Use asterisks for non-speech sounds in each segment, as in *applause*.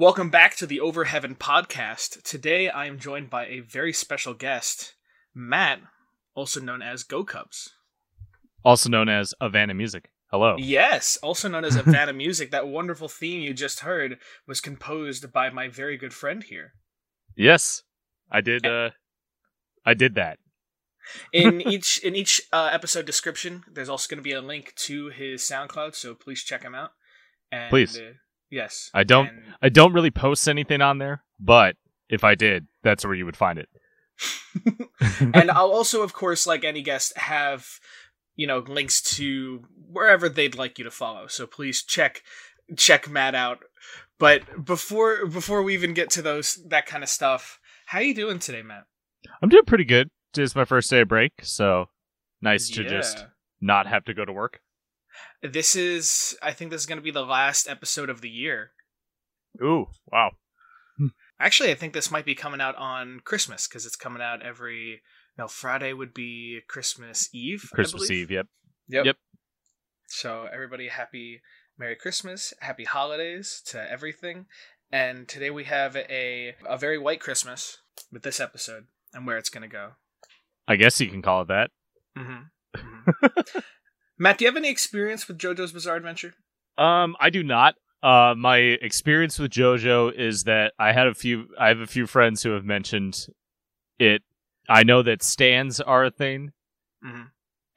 Welcome back to the Over Heaven podcast. Today I am joined by a very special guest, Matt, also known as Go Cubs. Also known as Avana Music. Hello. Yes, also known as *laughs* Avana Music. That wonderful theme you just heard was composed by my very good friend here. Yes, I did. Uh, I did that. in *laughs* each in each uh, episode description, there's also going to be a link to his SoundCloud, so please check him out. And, Please. uh, yes, I don't- And- I don't really post anything on there, but if I did, that's where you would find it. *laughs* *laughs* and I'll also, of course, like any guest, have you know links to wherever they'd like you to follow. So please check check Matt out. But before before we even get to those that kind of stuff, how are you doing today, Matt? I'm doing pretty good. It's my first day of break, so nice to Yeah. just not have to go to work. This is, I think, this is going to be the last episode of the year. Ooh, wow. Actually, I think this might be coming out on Christmas because it's coming out every. No, Friday would be Christmas Eve. Christmas believe. Eve, yep. Yep. Yep. So everybody, happy Merry Christmas, Happy Holidays to everything. And today we have a a very white Christmas with this episode and where it's going to go. I guess you can call it that. hmm *laughs* Matt, do you have any experience with JoJo's Bizarre Adventure? Um, I do not. Uh, my experience with JoJo is that I had a few. I have a few friends who have mentioned it. I know that stands are a thing, hmm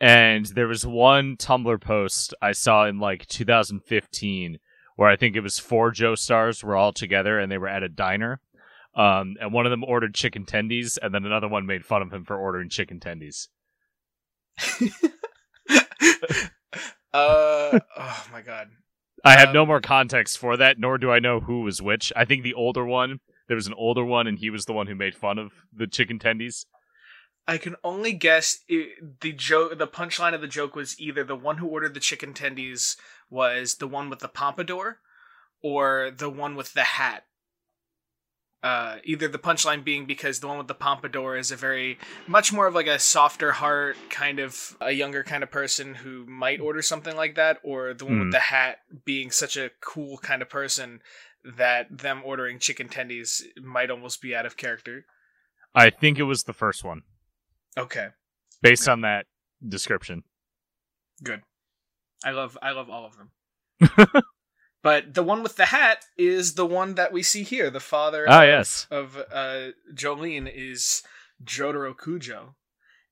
and there was one Tumblr post I saw in like 2015 where I think it was four Joestars were all together and they were at a diner. Um, and one of them ordered chicken tendies, and then another one made fun of him for ordering chicken tendies. *laughs* uh, oh my god. I have Um, no more context for that, nor do I know who was which. I think the older one, there was an older one, and he was the one who made fun of the chicken tendies. I can only guess i the joke. The punchline of the joke was either the one who ordered the chicken tendies was the one with the pompadour, or the one with the hat. Uh, either the punchline being because the one with the pompadour is a very much more of like a softer heart kind of a younger kind of person who might order something like that, or the one with Hmm. the hat being such a cool kind of person that them ordering chicken tendies might almost be out of character. I think it was the first one, Okay. based on that description. Good. I love I love all of them. *laughs* but the one with the hat is the one that we see here. The father Ah, of, yes. of uh, Jolyne is Jotaro Kujo.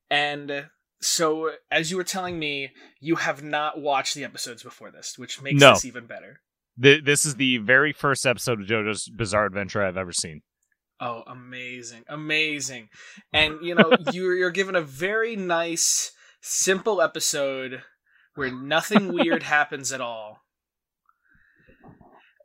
And so as you were telling me, you have not watched the episodes before this, which makes No. this even better. Th- this is the very first episode of JoJo's Bizarre Adventure I've ever seen. Oh, amazing. Amazing. And you know, *laughs* you're you're given a very nice simple episode where nothing weird *laughs* happens at all.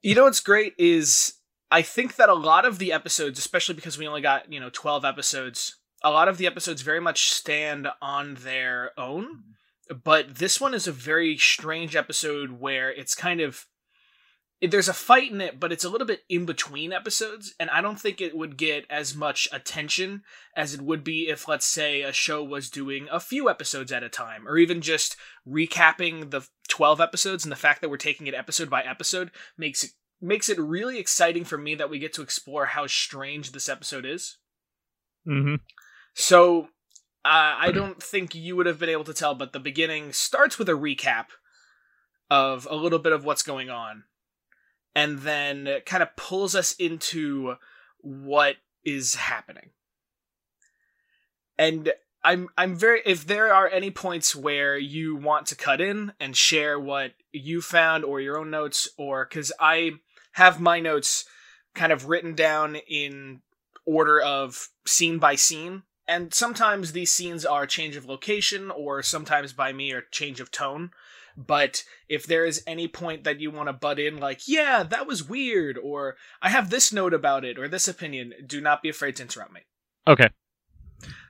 You know what's great is I think that a lot of the episodes, especially because we only got, you know, 12 episodes, a lot of the episodes very much stand on their own. Mm-hmm. But this one is a very strange episode where it's kind of there's a fight in it, but it's a little bit in between episodes, and I don't think it would get as much attention as it would be if, let's say, a show was doing a few episodes at a time, or even just recapping the 12 episodes. And the fact that we're taking it episode by episode makes it makes it really exciting for me that we get to explore how strange this episode is. Mm-hmm. So uh, I don't think you would have been able to tell, but the beginning starts with a recap of a little bit of what's going on, and then kind of pulls us into what is happening. And I'm I'm very if there are any points where you want to cut in and share what you found or your own notes or cuz I have my notes kind of written down in order of scene by scene and sometimes these scenes are change of location or sometimes by me or change of tone but if there is any point that you want to butt in like yeah that was weird or i have this note about it or this opinion do not be afraid to interrupt me Okay.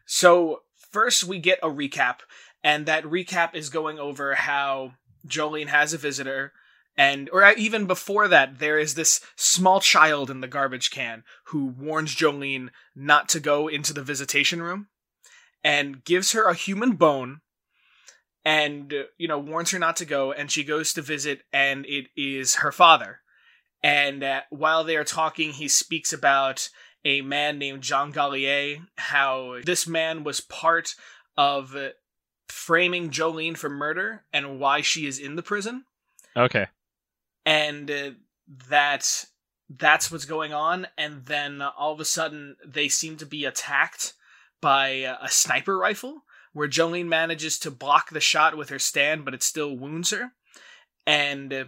so first we get a recap, and that recap is going over how Jolyne has a visitor, and or uh, even before that, there is this small child in the garbage can who warns Jolyne not to go into the visitation room, and gives her a human bone, and uh, you know warns her not to go, and she goes to visit, and it is her father. And uh, while they are talking, he speaks about a man named Jean Gallier, how this man was part of framing Jolyne for murder and why she is in the prison. Okay. And uh, that that's what's going on and then all of a sudden they seem to be attacked by a sniper rifle where Jolyne manages to block the shot with her stand but it still wounds her and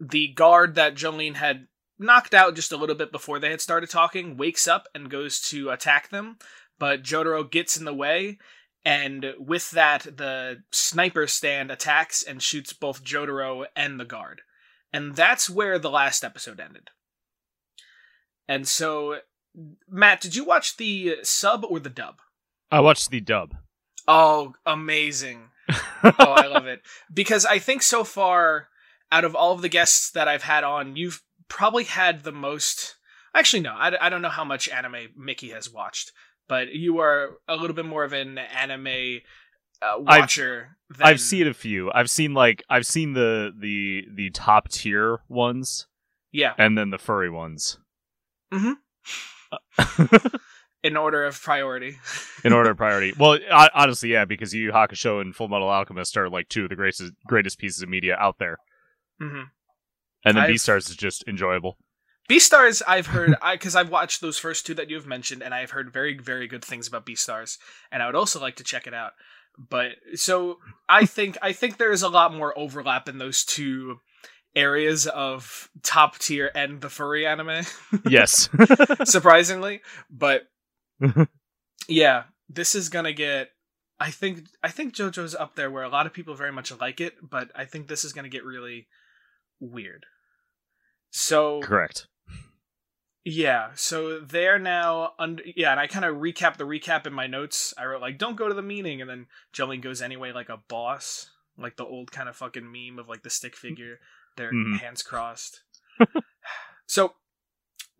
the guard that Jolyne had knocked out just a little bit before they had started talking wakes up and goes to attack them but Jotaro gets in the way and with that the sniper stand attacks and shoots both Jotaro and the guard and that's where the last episode ended. And so, Matt, did you watch the sub or the dub? I watched the dub. Oh, amazing. oh, I love *laughs* it. Because I think so far, out of all of the guests that I've had on, you've probably had the most. Actually, no, I, I don't know how much anime Mickey has watched, but you are a little bit more of an anime uh, watcher. I've, than... I've seen a few. I've seen like I've seen the the the top tier ones. Yeah, and then the furry ones. Hmm. *laughs* in order of priority. *laughs* in order of priority. Well, honestly, yeah, because Yu Hakusho and Full Metal Alchemist are like two of the greatest greatest pieces of media out there. Mm-hmm. And then Beastars is just enjoyable. Beastars, I've heard, because I've watched those first two that you've mentioned, and I've heard very, very good things about Beastars, and I would also like to check it out but so I think I think there is a lot more overlap in those two areas of top tier and the furry anime. yes. *laughs* Surprisingly, but *laughs* yeah, this is to get I think I think JoJo's up there where a lot of people very much like it, but I think this is to get really weird. So Correct. Yeah, so they're now under. Yeah, and I kind of recap the recap in my notes. I wrote like, "Don't go to the meeting," and then Jolyne goes anyway, like a boss, like the old kind of fucking meme of like the stick figure, their mm-hmm. hands crossed. *laughs* so,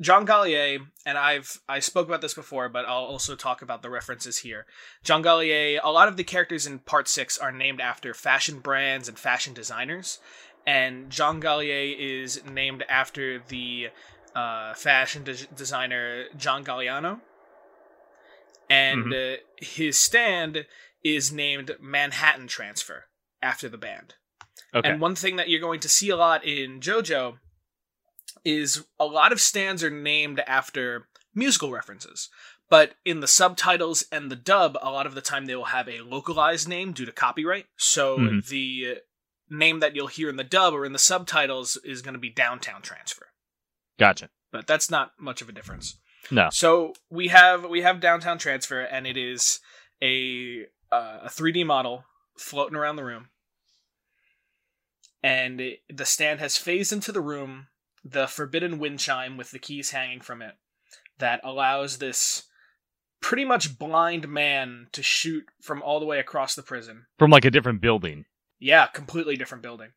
Jean Gallier, and I've I spoke about this before, but I'll also talk about the references here. Jean Gallier, a lot of the characters in Part Six are named after fashion brands and fashion designers, and Jean Gallier is named after the uh, fashion de- designer John Galliano, and mm-hmm. uh, his stand is named Manhattan Transfer after the band. Okay. And one thing that you're going to see a lot in JoJo is a lot of stands are named after musical references. But in the subtitles and the dub, a lot of the time they will have a localized name due to copyright. So mm-hmm. the name that you'll hear in the dub or in the subtitles is going to be Downtown Transfer. Gotcha. But that's not much of a difference. No. So we have we have downtown transfer, and it is a uh, a 3D model floating around the room, and it, the stand has phased into the room. The forbidden wind chime with the keys hanging from it that allows this pretty much blind man to shoot from all the way across the prison from like a different building. Yeah, completely different building.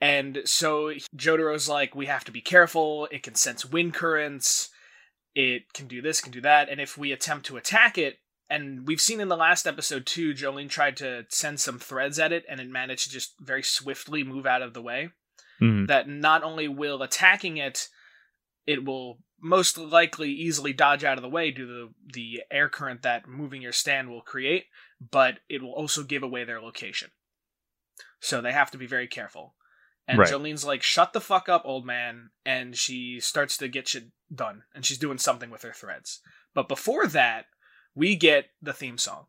And so Jotaro's like, we have to be careful. It can sense wind currents. It can do this, can do that. And if we attempt to attack it, and we've seen in the last episode too, Jolyne tried to send some threads at it, and it managed to just very swiftly move out of the way. Mm-hmm. That not only will attacking it, it will most likely easily dodge out of the way due to the the air current that moving your stand will create, but it will also give away their location. So they have to be very careful. And right. Jolyne's like, shut the fuck up, old man. And she starts to get shit done. And she's doing something with her threads. But before that, we get the theme song.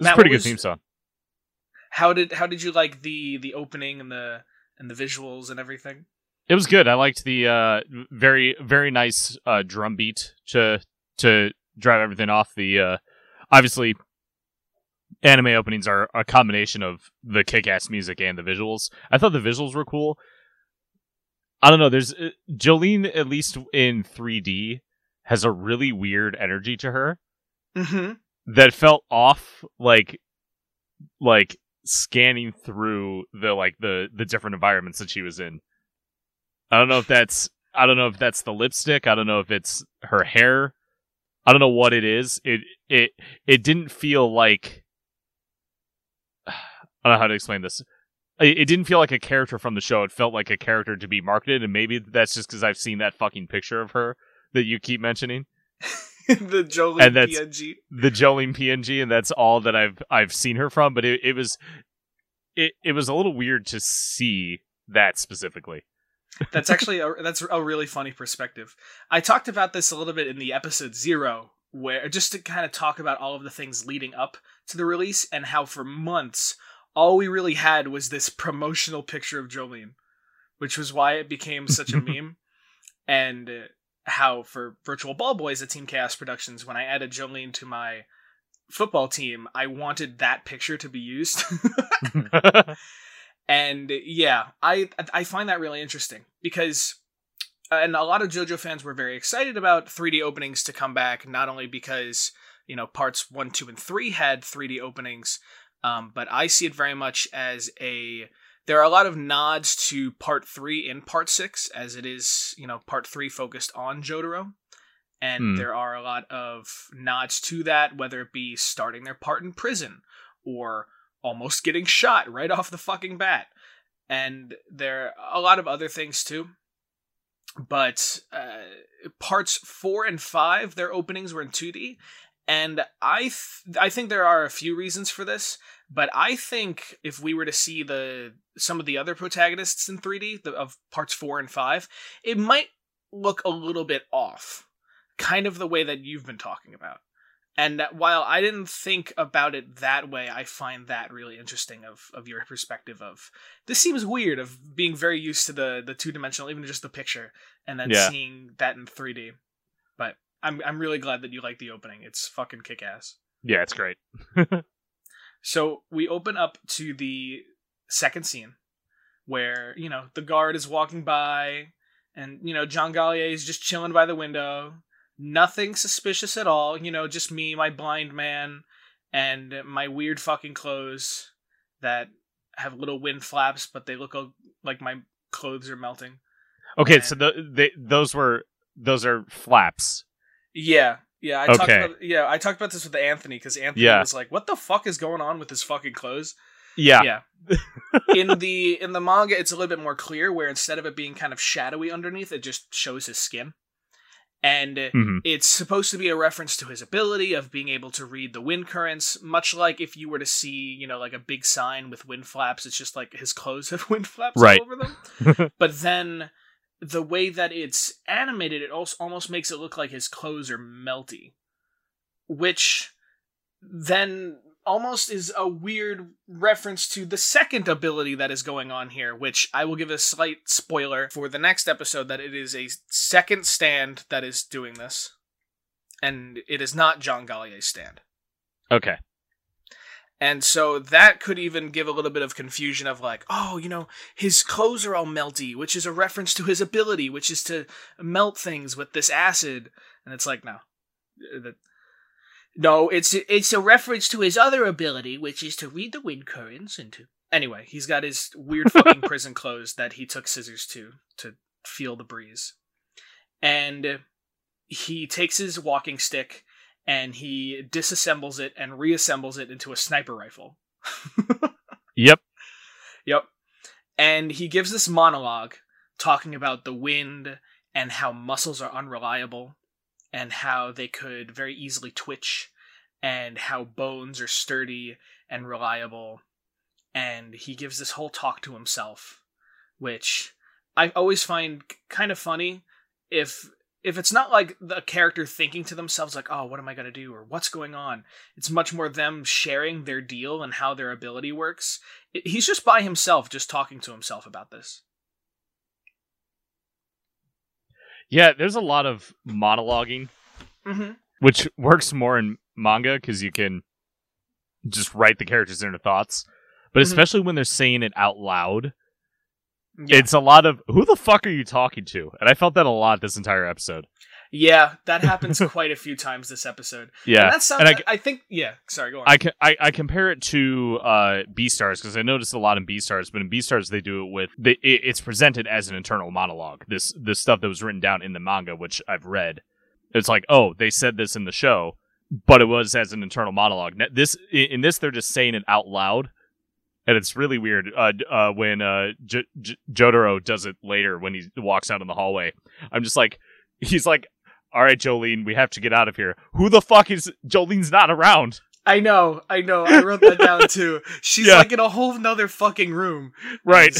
It's a pretty was, good theme song. How did how did you like the the opening and the and the visuals and everything? It was good. I liked the uh, very very nice uh, drum beat to to drive everything off. The uh, obviously anime openings are a combination of the kick-ass music and the visuals. I thought the visuals were cool. I don't know. There's uh, Jolyne, at least in 3D, has a really weird energy to her mm-hmm. that felt off, like like scanning through the like the the different environments that she was in. I don't know if that's I don't know if that's the lipstick. I don't know if it's her hair. I don't know what it is. It it it didn't feel like *sighs* I don't know how to explain this. it, it didn't feel like a character from the show. It felt like a character to be marketed, and maybe that's just because I've seen that fucking picture of her that you keep mentioning. *laughs* *laughs* the Jolyne And that's- PNG. the Jolyne PNG, and that's all that I've I've seen her from. But it, it was it it was a little weird to see that specifically. *laughs* That's actually a, that's a really funny perspective. I talked about this a little bit in the episode zero, where just to kind of talk about all of the things leading up to the release and how for months all we really had was this promotional picture of Jolyne, which was why it became such a *laughs* meme. And uh, how for Virtual Ball Boys at Team Chaos Productions, when I added Jolyne to my football team, I wanted that picture to be used. *laughs* and yeah i i find that really interesting because uh, and a lot of jojo fans were very excited about 3d openings to come back not only because you know parts 1 2 and 3 had 3d openings um, but i see it very much as a there are a lot of nods to part 3 in part 6 as it is you know part 3 focused on jotaro and Hmm. there are a lot of nods to that whether it be starting their part in prison or almost getting shot right off the fucking bat. And there are a lot of other things too. But uh, parts four and five, their openings were in 2D. And I th- I think there are a few reasons for this, but I think if we were to see the some of the other protagonists in 3D the, of parts 4 and 5, it might look a little bit off. Kind of the way that you've been talking about. And that while I didn't think about it that way, I find that really interesting of of your perspective of this seems weird of being very used to the the two dimensional, even just the picture, and then Yeah. seeing that in 3D. But I'm I'm really glad that you like the opening. It's fucking kick ass. yeah, it's great. *laughs* So we open up to the second scene where, you know, the guard is walking by and, you know, John Gallier is just chilling by the window. Nothing suspicious at all. You know, just me, my blind man, and my weird fucking clothes that have little wind flaps, but they look like my clothes are melting. Okay, And- so the, they, those were those are flaps. Yeah. Yeah, I talked about yeah, I talked about this with Anthony because Anthony Yeah. was like, "What the fuck is going on with his fucking clothes?" Yeah, yeah *laughs* in the in the manga it's a little bit more clear where instead of it being kind of shadowy underneath it just shows his skin and Mhm. it's supposed to be a reference to his ability of being able to read the wind currents much like if you were to see you know like a big sign with wind flaps it's just like his clothes have *laughs* wind flaps Right. all over them *laughs* but then the way that it's animated it also almost makes it look like his clothes are melty which then almost is a weird reference to the second ability that is going on here, which I will give a slight spoiler for the next episode that it is a second stand that is doing this. And it is not John Gallier's stand. Okay. And so that could even give a little bit of confusion of like, oh, you know, his clothes are all melty, which is a reference to his ability, which is to melt things with this acid. And it's like, no. Uh, No, it's it's a reference to his other ability, which is to read the wind currents and to Anyway, he's got his weird *laughs* fucking prison clothes that he took scissors to to feel the breeze. And he takes his walking stick and he disassembles it and reassembles it into a sniper rifle. *laughs* Yep. Yep. And he gives this monologue talking about the wind and how muscles are unreliable and how they could very easily twitch and how bones are sturdy and reliable. And he gives this whole talk to himself, which I always find kind of funny if if it's not like the character thinking to themselves like oh what am i going to do or what's going on it's much more them sharing their deal and how their ability works it- he's just by himself just talking to himself about this Yeah, there's a lot of monologuing, mm-hmm. which works more in manga because you can just write the characters' inner thoughts. But Mhm. especially when they're saying it out loud, yeah. it's a lot of "Who the fuck are you talking to?" And I felt that a lot this entire episode. yeah that *laughs* happens quite a few times this episode Yeah, and that sounds and I- I, think yeah sorry go on I, I I compare it to uh, Beastars because I noticed a lot in Beastars, but in Beastars they do it with they, it, it's presented as an internal monologue. This this stuff that was written down in the manga, which I've read, it's like oh they said this in the show, but it was as an internal monologue. This in this they're just saying it out loud, and it's really weird uh, uh, when uh, J- J- Jotaro does it later when he walks out in the hallway. I'm just like, he's like, "All right, Jolyne, we have to get out of here." Who the fuck is Jolyne's not around? I know, I know. I wrote that down *laughs* too. She's Yeah. like in a whole nother fucking room. Right.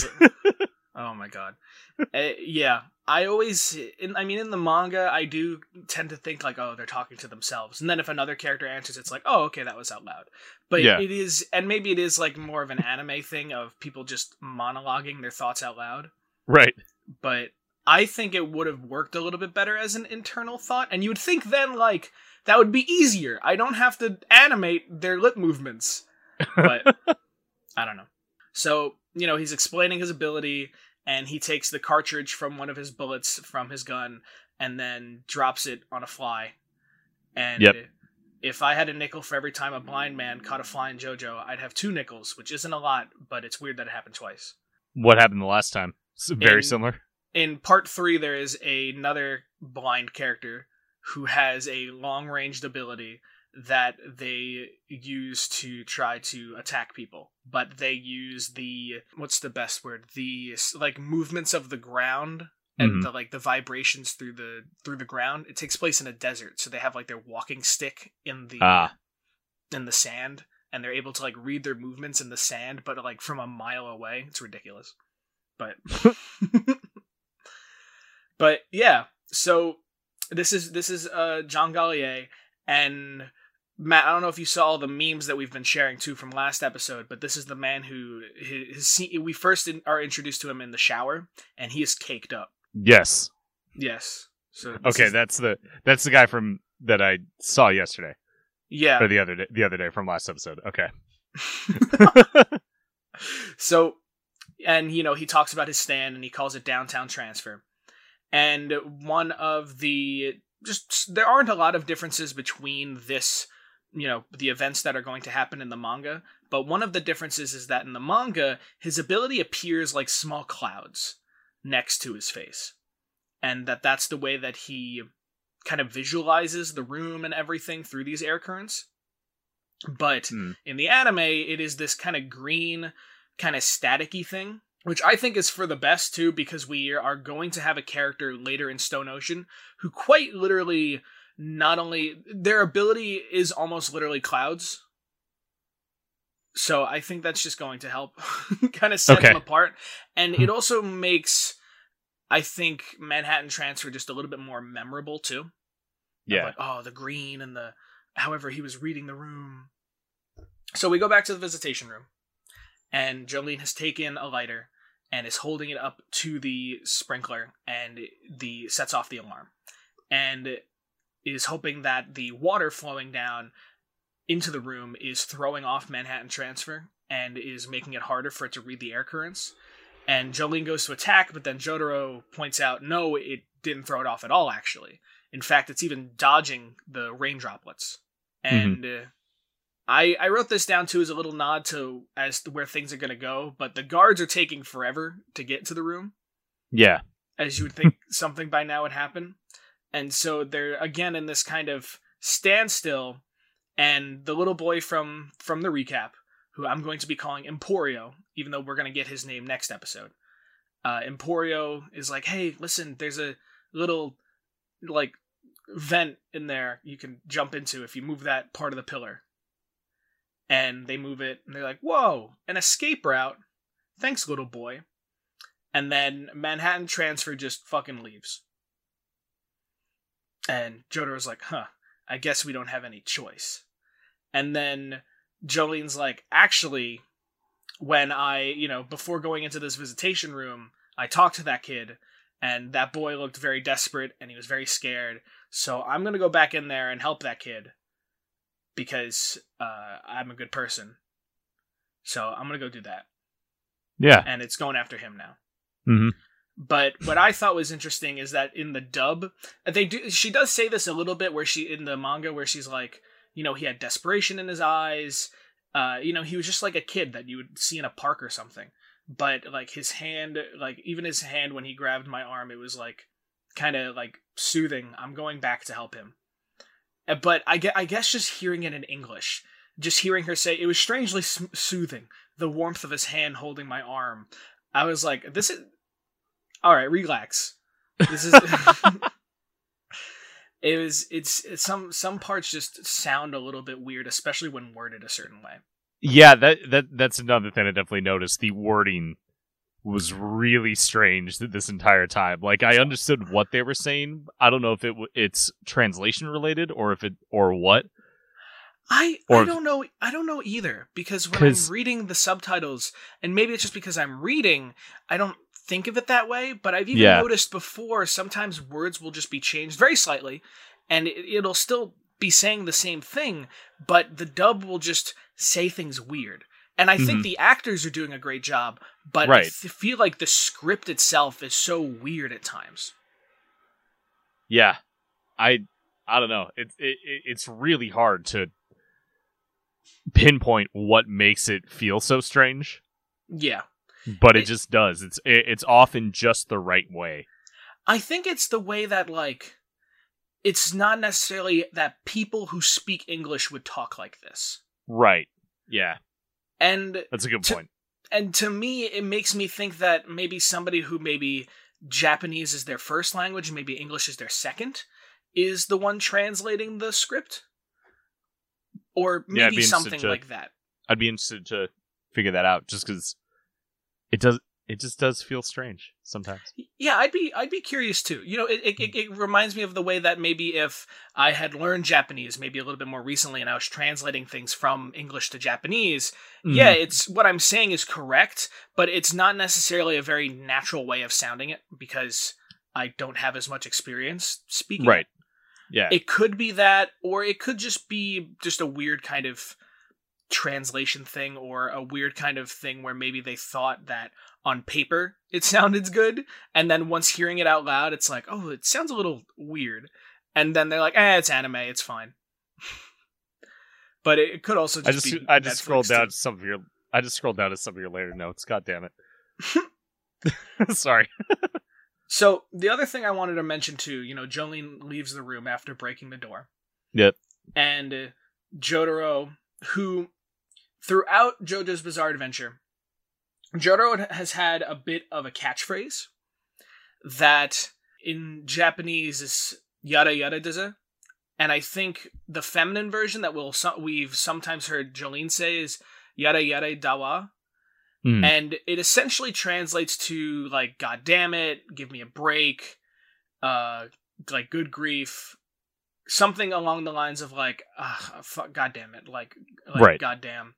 oh my god. Uh, yeah, I always, in, I mean, in the manga, I do tend to think like, oh, they're talking to themselves, and then if another character answers, it's like, oh, okay, that was out loud. But Yeah. it is, and maybe it is like more of an anime thing of people just monologuing their thoughts out loud. right. But I think it would have worked a little bit better as an internal thought, and you would think then like that would be easier. I don't have to animate their lip movements, but *laughs* I don't know. So you know, he's explaining his ability, and he takes the cartridge from one of his bullets from his gun, and then drops it on a fly. And Yep. if I had a nickel for every time a blind man caught a fly in JoJo, I'd have two nickels, which isn't a lot, but it's weird that it happened twice. What happened the last time? It's very In- similar. in part three there is another blind character who has a long ranged ability that they use to try to attack people but they use the what's the best word? The like movements of the ground and Mhm. the like the vibrations through the through the ground. It takes place in a desert so they have like their walking stick in the Ah. in the sand and they're able to like read their movements in the sand but like from a mile away. It's ridiculous. But *laughs* but yeah. So this is this is uh john gallier and matt i don't know if you saw all the memes that we've been sharing too from last episode but this is the man who his, his we first in, are introduced to him in the shower and he is caked up Yes. yes so Okay, is- that's the that's the guy from that I saw yesterday yeah or the other day, the other day from last episode. Okay. *laughs* *laughs* so and you know he talks about his stand and he calls it downtown transfer and one of the just there aren't a lot of differences between this you know the events that are going to happen in the manga but one of the differences is that in the manga his ability appears like small clouds next to his face and that that's the way that he kind of visualizes the room and everything through these air currents but Hmm. in the anime it is this kind of green kind of staticky thing which i think is for the best too because we are going to have a character later in stone ocean who quite literally not only their ability is almost literally clouds so i think that's just going to help *laughs* kind of set Okay. them apart and it hmm. also makes i think manhattan transfer just a little bit more memorable too Yeah. like, oh, the green and the however he was reading the room. So we go back to the visitation room, and Jolyne has taken a lighter and is holding it up to the sprinkler, and the sets off the alarm, and is hoping that the water flowing down into the room is throwing off Manhattan Transfer and is making it harder for it to read the air currents. And Jolyne goes to attack, but then Jotaro points out, no, it didn't throw it off at all, actually. In fact, it's even dodging the rain droplets. And uh, I I wrote this down too as a little nod to as to where things are going to go, but the guards are taking forever to get to the room, Yeah. as you would think *laughs* something by now would happen. And so they're again in this kind of standstill and the little boy from from the recap, who I'm going to be calling Emporio, even though we're going to get his name next episode. Uh, Emporio is like, "Hey, listen, there's a little like vent in there you can jump into if you move that part of the pillar." And they move it, and they're like, "Whoa, an escape route! Thanks, little boy." And then Manhattan Transfer just fucking leaves. And Jotaro's like, "Huh, I guess we don't have any choice." And then Jolyne's like, actually, when I, you know, before going into this visitation room, I talked to that kid, and that boy looked very desperate and he was very scared. So I'm gonna go back in there and help that kid because uh, I'm a good person. So I'm gonna go do that, Yeah. and it's going after him now. hmm But what I thought was interesting is that in the dub, they do. She does say this a little bit where she in the manga where she's like, you know, he had desperation in his eyes. Uh, you know, he was just like a kid that you would see in a park or something. But like his hand, like even his hand when he grabbed my arm, it was like kind of like soothing. I'm going back to help him. Uh, But I get, I guess just hearing it in English, just hearing her say it was strangely soothing, the warmth of his hand holding my arm. I was like, this is all right. Relax. This is. *laughs* it was. It's, it's some some parts just sound a little bit weird, especially when worded a certain way. Yeah, that that that's another thing I definitely noticed. The wording was really strange this entire time. Like I understood what they were saying. I don't know if it it's translation related or if it or what. I or, I don't know I don't know either because when I'm reading the subtitles and maybe it's just because I'm reading, I don't think of it that way, but I've even yeah. noticed before sometimes words will just be changed very slightly and it, it'll still be saying the same thing, but the dub will just say things weird. And I mm-hmm. think the actors are doing a great job, but right. I feel like the script itself is so weird at times. Yeah, I I don't know. It's it, it's really hard to pinpoint what makes it feel so strange. Yeah, but it, it just does. It's it, it's often just the right way. I think it's the way that like it's not necessarily that people who speak English would talk like this. Right. Yeah. And that's a good to, point. And to me, it makes me think that maybe somebody who maybe Japanese is their first language, maybe English is their second, is the one translating the script, or maybe yeah, something to, like that. I'd be interested to figure that out, just because it does it just does feel strange sometimes. Yeah, I'd be I'd be curious too. You know, it, it it reminds me of the way that maybe if I had learned Japanese maybe a little bit more recently and I was translating things from English to Japanese, mm. yeah, it's what I'm saying is correct, but it's not necessarily a very natural way of sounding it because I don't have as much experience speaking. Right. Yeah. It could be that or it could just be just a weird kind of translation thing or a weird kind of thing where maybe they thought that on paper it *laughs* sounded good and then once hearing it out loud it's like oh it sounds a little weird. And then they're like eh it's anime it's fine. *laughs* But it could also just I just I just Netflix scrolled down to some of your I just scrolled down to some of your later notes god damn it. *laughs* Sorry. So the other thing I wanted to mention too you know Jolyne leaves the room after breaking the door. Yep. And uh, Jotaro who throughout JoJo's Bizarre Adventure, Jotaro has had a bit of a catchphrase that in Japanese is yare yare daze. And I think the feminine version that we'll we've sometimes heard Jolyne say is yare yare dawa. Mm. And it essentially translates to like god damn it, give me a break, uh like good grief, something along the lines of like ah fuck god damn it, like like right. god damn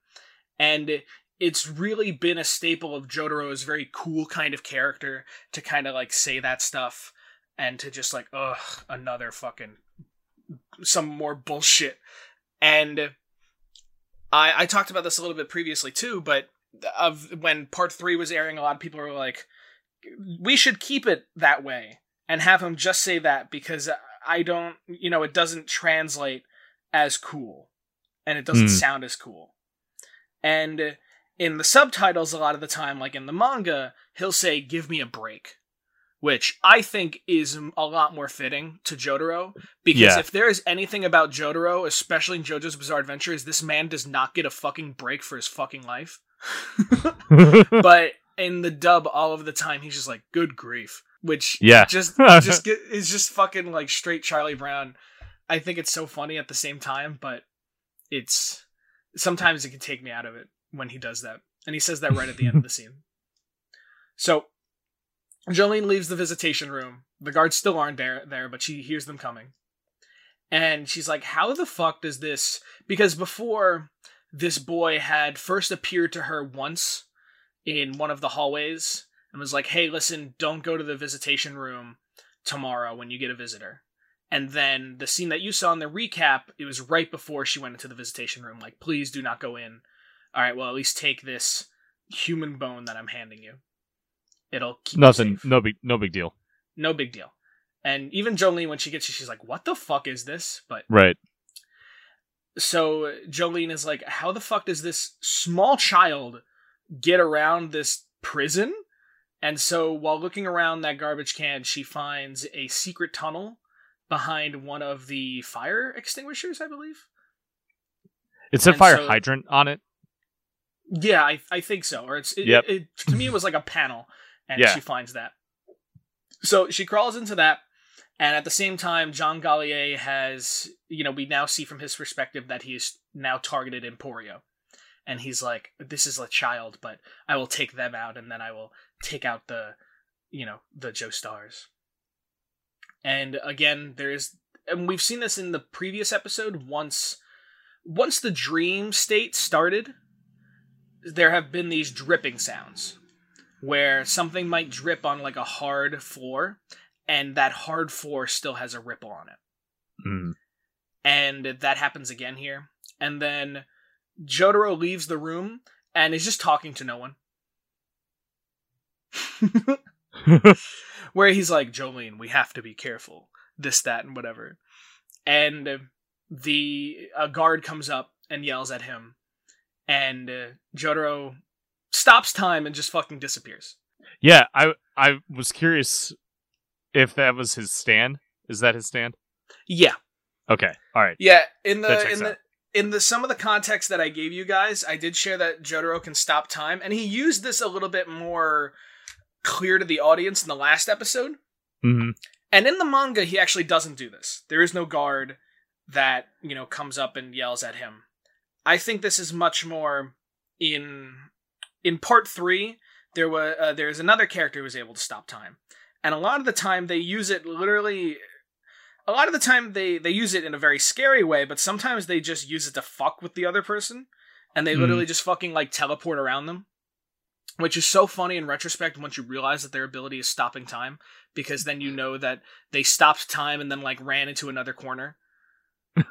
and it's really been a staple of Jotaro's very cool kind of character to kind of like say that stuff and to just like ugh another fucking some more bullshit and I I talked about this a little bit previously too but of when part 3 was airing a lot of people were like we should keep it that way and have him just say that because I don't you know it doesn't translate as cool and it doesn't mm. sound as cool and in the subtitles, a lot of the time, like in the manga, he'll say, Give me a break. Which I think is a lot more fitting to Jotaro. Because yeah. if there is anything about Jotaro, especially in JoJo's Bizarre Adventure, is this man does not get a fucking break for his fucking life. *laughs* *laughs* but in the dub, all of the time, he's just like, Good grief. Which yeah. just *laughs* just get, is just fucking like straight Charlie Brown. I think it's so funny at the same time, but it's sometimes it can take me out of it when he does that. And he says that right at the end of the *laughs* scene. So Jolyne leaves the visitation room. The guards still aren't there there, but she hears them coming. And she's like, How the fuck does this because before this boy had first appeared to her once in one of the hallways and was like, Hey, listen, don't go to the visitation room tomorrow when you get a visitor. And then the scene that you saw in the recap, it was right before she went into the visitation room. Like, please do not go in. All right, well, at least take this human bone that I'm handing you. It'll keep nothing. No big, no big deal. No big deal. And even Jolyne, when she gets you, she's like, "What the fuck is this?" But right. So Jolyne is like, "How the fuck does this small child get around this prison?" And so while looking around that garbage can, she finds a secret tunnel behind one of the fire extinguishers, I believe. It's a And fire so- hydrant on it. Yeah, I, I think so. Or it's it, Yep. it, to me it was like a panel, and Yeah. she finds that. So she crawls into that, and at the same time, John Gallier has you know we now see from his perspective that he's now targeted Emporio, and he's like, "This is a child, but I will take them out, and then I will take out the, you know, the Joestars." And again, there is, and we've seen this in the previous episode. Once, once the dream state started, there have been these dripping sounds where something might drip on like a hard floor and that hard floor still has a ripple on it Mm. and that happens again here and then jotaro leaves the room and is just talking to no one *laughs* *laughs* where he's like jolyne we have to be careful this that and whatever and the a guard comes up and yells at him and uh, jotaro stops time and just fucking disappears yeah, I I was curious if that was his stand. Is that his stand? yeah Okay. All right. yeah in the in the out. in the some of the context that i gave you guys i did share that jotaro can stop time and he used this a little bit more clear to the audience in the last episode hmm And in the manga, he actually doesn't do this. There is no guard that, you know, comes up and yells at him. I think this is much more in in part 3, there was uh, there's another character who was able to stop time. And a lot of the time they use it literally a lot of the time they they use it in a very scary way, but sometimes they just use it to fuck with the other person and they Hmm. literally just fucking like teleport around them. Which is so funny in retrospect once you realize that their ability is stopping time because then you know that they stopped time and then like ran into another corner. *laughs*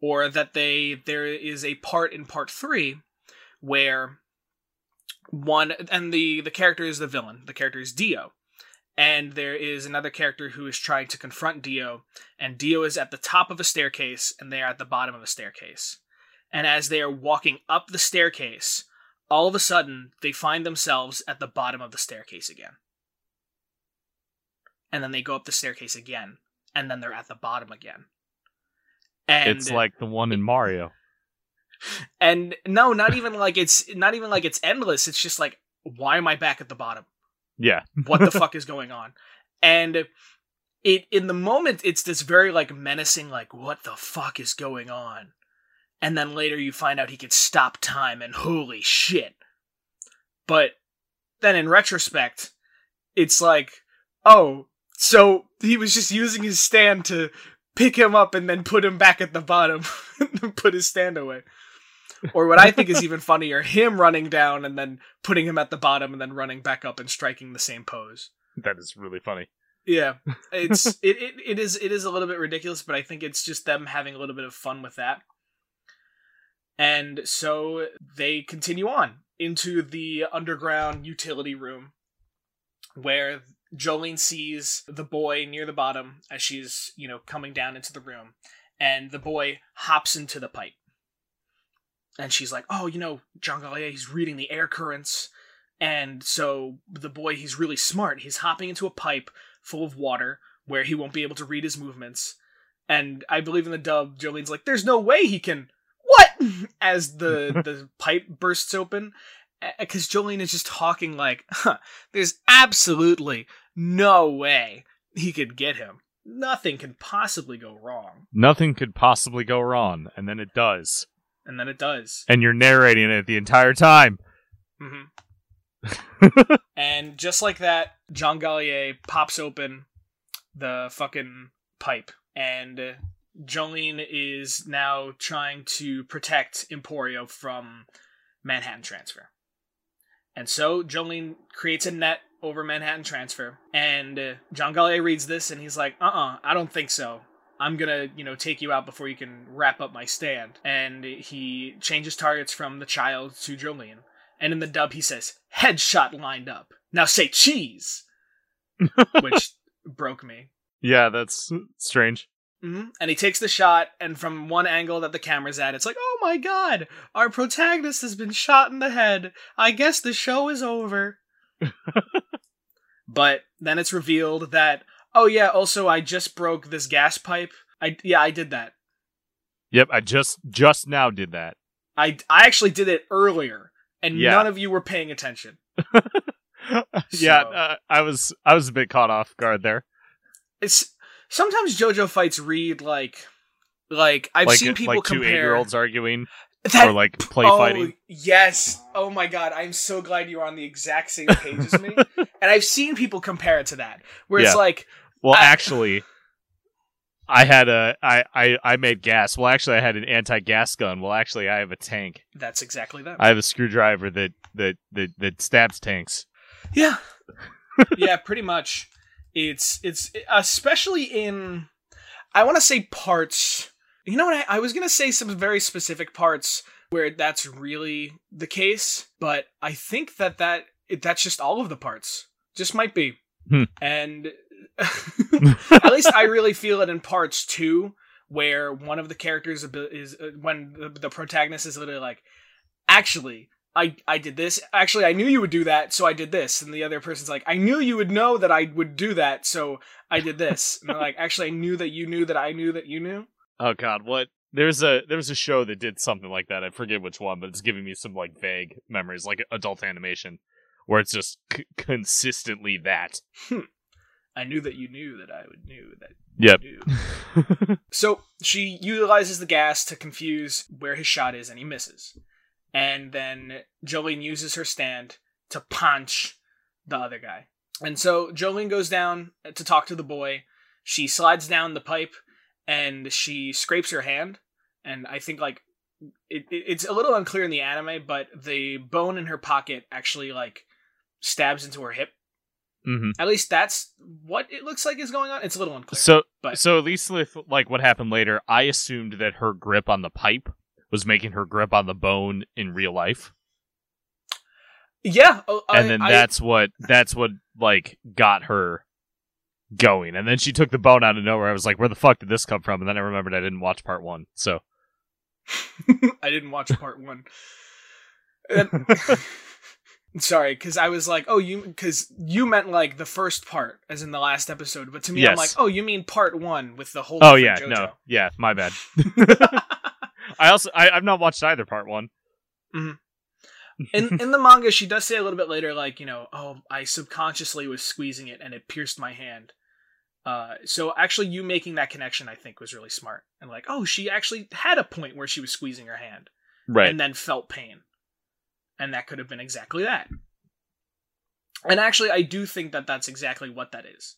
Or that they there is a part in part 3 where one and the the character is the villain. The character is dio. And there is another character who is trying to confront dio and dio is at the top of a staircase and they are at the bottom of a staircase. And as they are walking up the staircase all of a sudden they find themselves at the bottom of the staircase again. And then they go up the staircase again and then they're at the bottom again. And it's like the one in Mario. *laughs* and no not even like it's not even like it's endless. It's just like why am i back at the bottom? Yeah. *laughs* what the fuck is going on? And it in the moment it's this very like menacing like what the fuck is going on and then later you find out he could stop time and holy shit but then in retrospect it's like oh so he was just using his stand to pick him up and then put him back at the bottom *laughs* put his stand away or what i think is even *laughs* funnier him running down and then putting him at the bottom and then running back up and striking the same pose That is really funny. yeah, it's *laughs* it, it it is it is a little bit ridiculous, but I think it's just them having a little bit of fun with that. And so they continue on into the underground utility room where Jolyne sees the boy near the bottom as she's, you know, coming down into the room and the boy hops into the pipe. And she's like, "Oh, you know, Jean Gallier, he's reading the air currents." And so the boy, he's really smart. He's hopping into a pipe full of water where he won't be able to read his movements. And I believe in the dub, Jolyne's like, "There's no way he can." *laughs* As the the pipe bursts open, because Jolyne is just talking like, huh, "There's absolutely no way he could get him. Nothing can possibly go wrong." Nothing could possibly go wrong, and then it does. And then it does. And you're narrating it the entire time. hmm *laughs* and just like that, John Gallier pops open the fucking pipe, and uh, Jolyne is now trying to protect Emporio from Manhattan Transfer. And so Jolyne creates a net over Manhattan Transfer, and uh, John Gallier reads this, and he's like, "Uh, uh I don't think so." I'm gonna, you know, take you out before you can wrap up my stand. And he changes targets from the child to Jolyne. And in the dub, he says, headshot lined up. Now say cheese! *laughs* Which broke me. Yeah, that's strange. Hmm And he takes the shot, and from one angle that the camera's at, it's like, oh my god, our protagonist has been shot in the head. I guess the show is over. *laughs* but then it's revealed that, oh yeah, also I just broke this gas pipe. I yeah, I did that. Yep, I just just now did that. I I actually did it earlier, and Yeah. none of you were paying attention. *laughs* yeah, So- uh, I was I was a bit caught off guard there. It's sometimes JoJo fights read like like I've like seen people like two compare eight-year-olds arguing that or like play oh, fighting. Yes. Oh my god, I'm so glad you're on the exact same page as me. *laughs* And I've seen people compare it to that, where it's like, Well, I- actually, I had a I, I I made gas. Well, actually, I had an anti-gas gun. Well, actually, I have a tank. that's exactly that. I have a screwdriver that that that, that stabs tanks. yeah. *laughs* yeah, pretty much. It's it's especially in I want to say parts. You know what? I, I was gonna say some very specific parts where that's really the case, but I think that that it, that's just all of the parts. Just might be, Hmm. and *laughs* at least I really feel it in parts too, where one of the characters is uh, when the, the protagonist is literally like, actually. I, I did this. Actually, I knew you would do that, so I did this. And the other person's like, I knew you would know that I would do that, so I did this. And they're like, actually, I knew that you knew that I knew that you knew. Oh God, what? There's a there's a show that did something like that. I forget which one, but it's giving me some like vague memories, like adult animation, where it's just c- consistently that. Hmm. I knew that you knew that I would knew that Yep. knew. *laughs* So she utilizes the gas to confuse where his shot is, and he misses. And then Jolyne uses her stand to punch the other guy. And so Jolyne goes down to talk to the boy. She slides down the pipe and she scrapes her hand. And I think like it, it- it's a little unclear in the anime, but the bone in her pocket actually like stabs into her hip. Mm-hmm. At least that's what it looks like is going on. It's a little unclear. So But- so at least with like what happened later, I assumed that her grip on the pipe was making her grip on the bone in real life, yeah, oh, I- and then I- that's what that's what like got her going. And then she took the bone out of nowhere. I was like, where the fuck did this come from? And then I remembered I didn't watch part one. So *laughs* I didn't watch part one. And- *laughs* Sorry, because I was like, oh, you because you meant like the first part, as in the last episode. But to me, I'm like, oh, you mean part one with the whole. oh yeah, different no, yeah, my bad. *laughs* I also I, I've not watched either part one. *laughs* in in the manga, she does say a little bit later, like you know, oh, I subconsciously was squeezing it and it pierced my hand. Uh, so actually, you making that connection, I think, was really smart. And like, oh, she actually had a point where she was squeezing her hand. Right. and then felt pain. And that could have been exactly that. And actually, I do think that that's exactly what that is.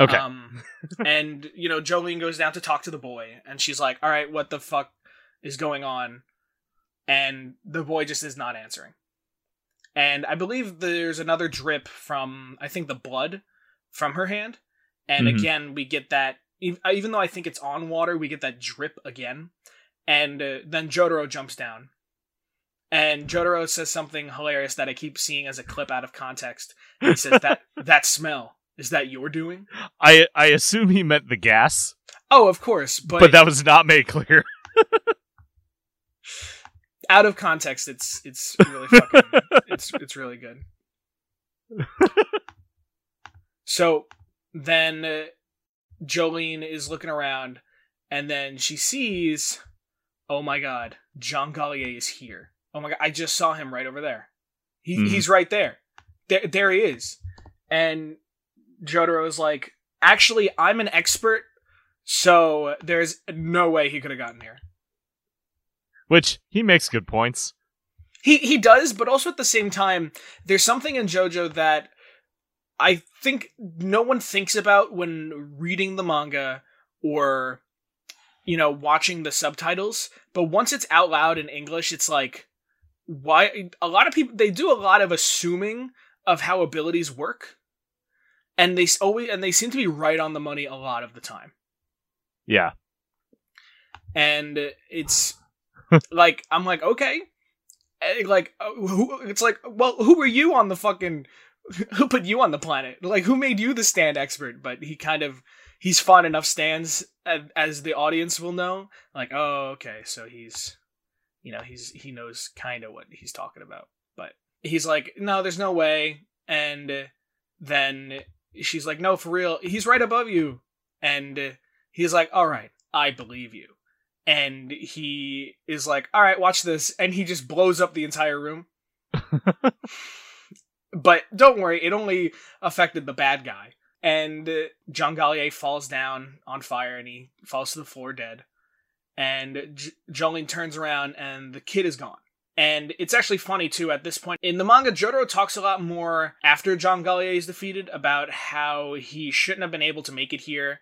okay. Um, *laughs* and, you know, Jolyne goes down to talk to the boy, and she's like, all right, what the fuck is going on? And the boy just is not answering. And I believe there's another drip from, I think, the blood from her hand. And Mhm. again, we get that, even though I think it's on water, we get that drip again. And uh, then Jotaro jumps down. And Jotaro says something hilarious that I keep seeing as a clip out of context. He says, that, *laughs* that smell, is that your doing? I I assume he meant the gas, Oh, of course, but, but, that was not made clear. *laughs* out of context, it's it's really fucking *laughs* it's it's really good. so then uh, Jolyne is looking around, and then she sees, oh my god, Johngalli A is here. Oh my god, I just saw him right over there. He Mhm. he's right there. There there he is. And Jotaro is like, actually, I'm an expert, so there's no way he could have gotten here. Which he makes good points. He he does, but also at the same time, there's something in JoJo that I think no one thinks about when reading the manga or you know watching the subtitles. But once it's out loud in English, it's like why a lot of people they do a lot of assuming of how abilities work, and they always and they seem to be right on the money a lot of the time. Yeah. and it's like I'm like okay, Eh, like uh, who, it's like well who were you on the fucking *laughs* who put you on the planet? Like who made you the stand expert? But he kind of he's fought enough stands as, the audience will know. Like oh okay so he's you know he's he knows kind of what he's talking about. But he's like no there's no way. And then she's like no for real he's right above you. And he's like all right i believe you and he is like, "All right, watch this," and he just blows up the entire room. *laughs* but don't worry, it only affected the bad guy. And uh, Johngalli A falls down on fire, and he falls to the floor dead. And J- Jolyne turns around, and the kid is gone. And it's actually funny too at this point. In the manga, Jotaro talks a lot more after Johngalli A is defeated about how he shouldn't have been able to make it here.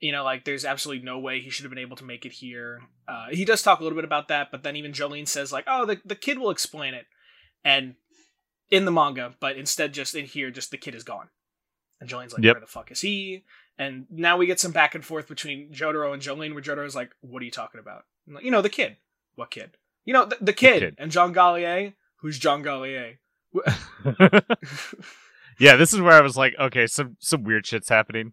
You know, like there's absolutely no way he should have been able to make it here. Uh, he does talk a little bit about that, but then even Jolyne says like, "Oh, the the kid will explain it," and in the manga, but instead just in here, just the kid is gone, and Jolyne's like, Yep. "Where the fuck is he?" And now we get some back and forth between Jotaro and Jolyne, where Jotaro's like, "What are you talking about?" Like, you know, the kid. What kid? You know, the, the kid. kid. And Johngalli A. Who's Johngalli A? *laughs* *laughs* yeah, this is where I was like, okay, some some weird shit's happening.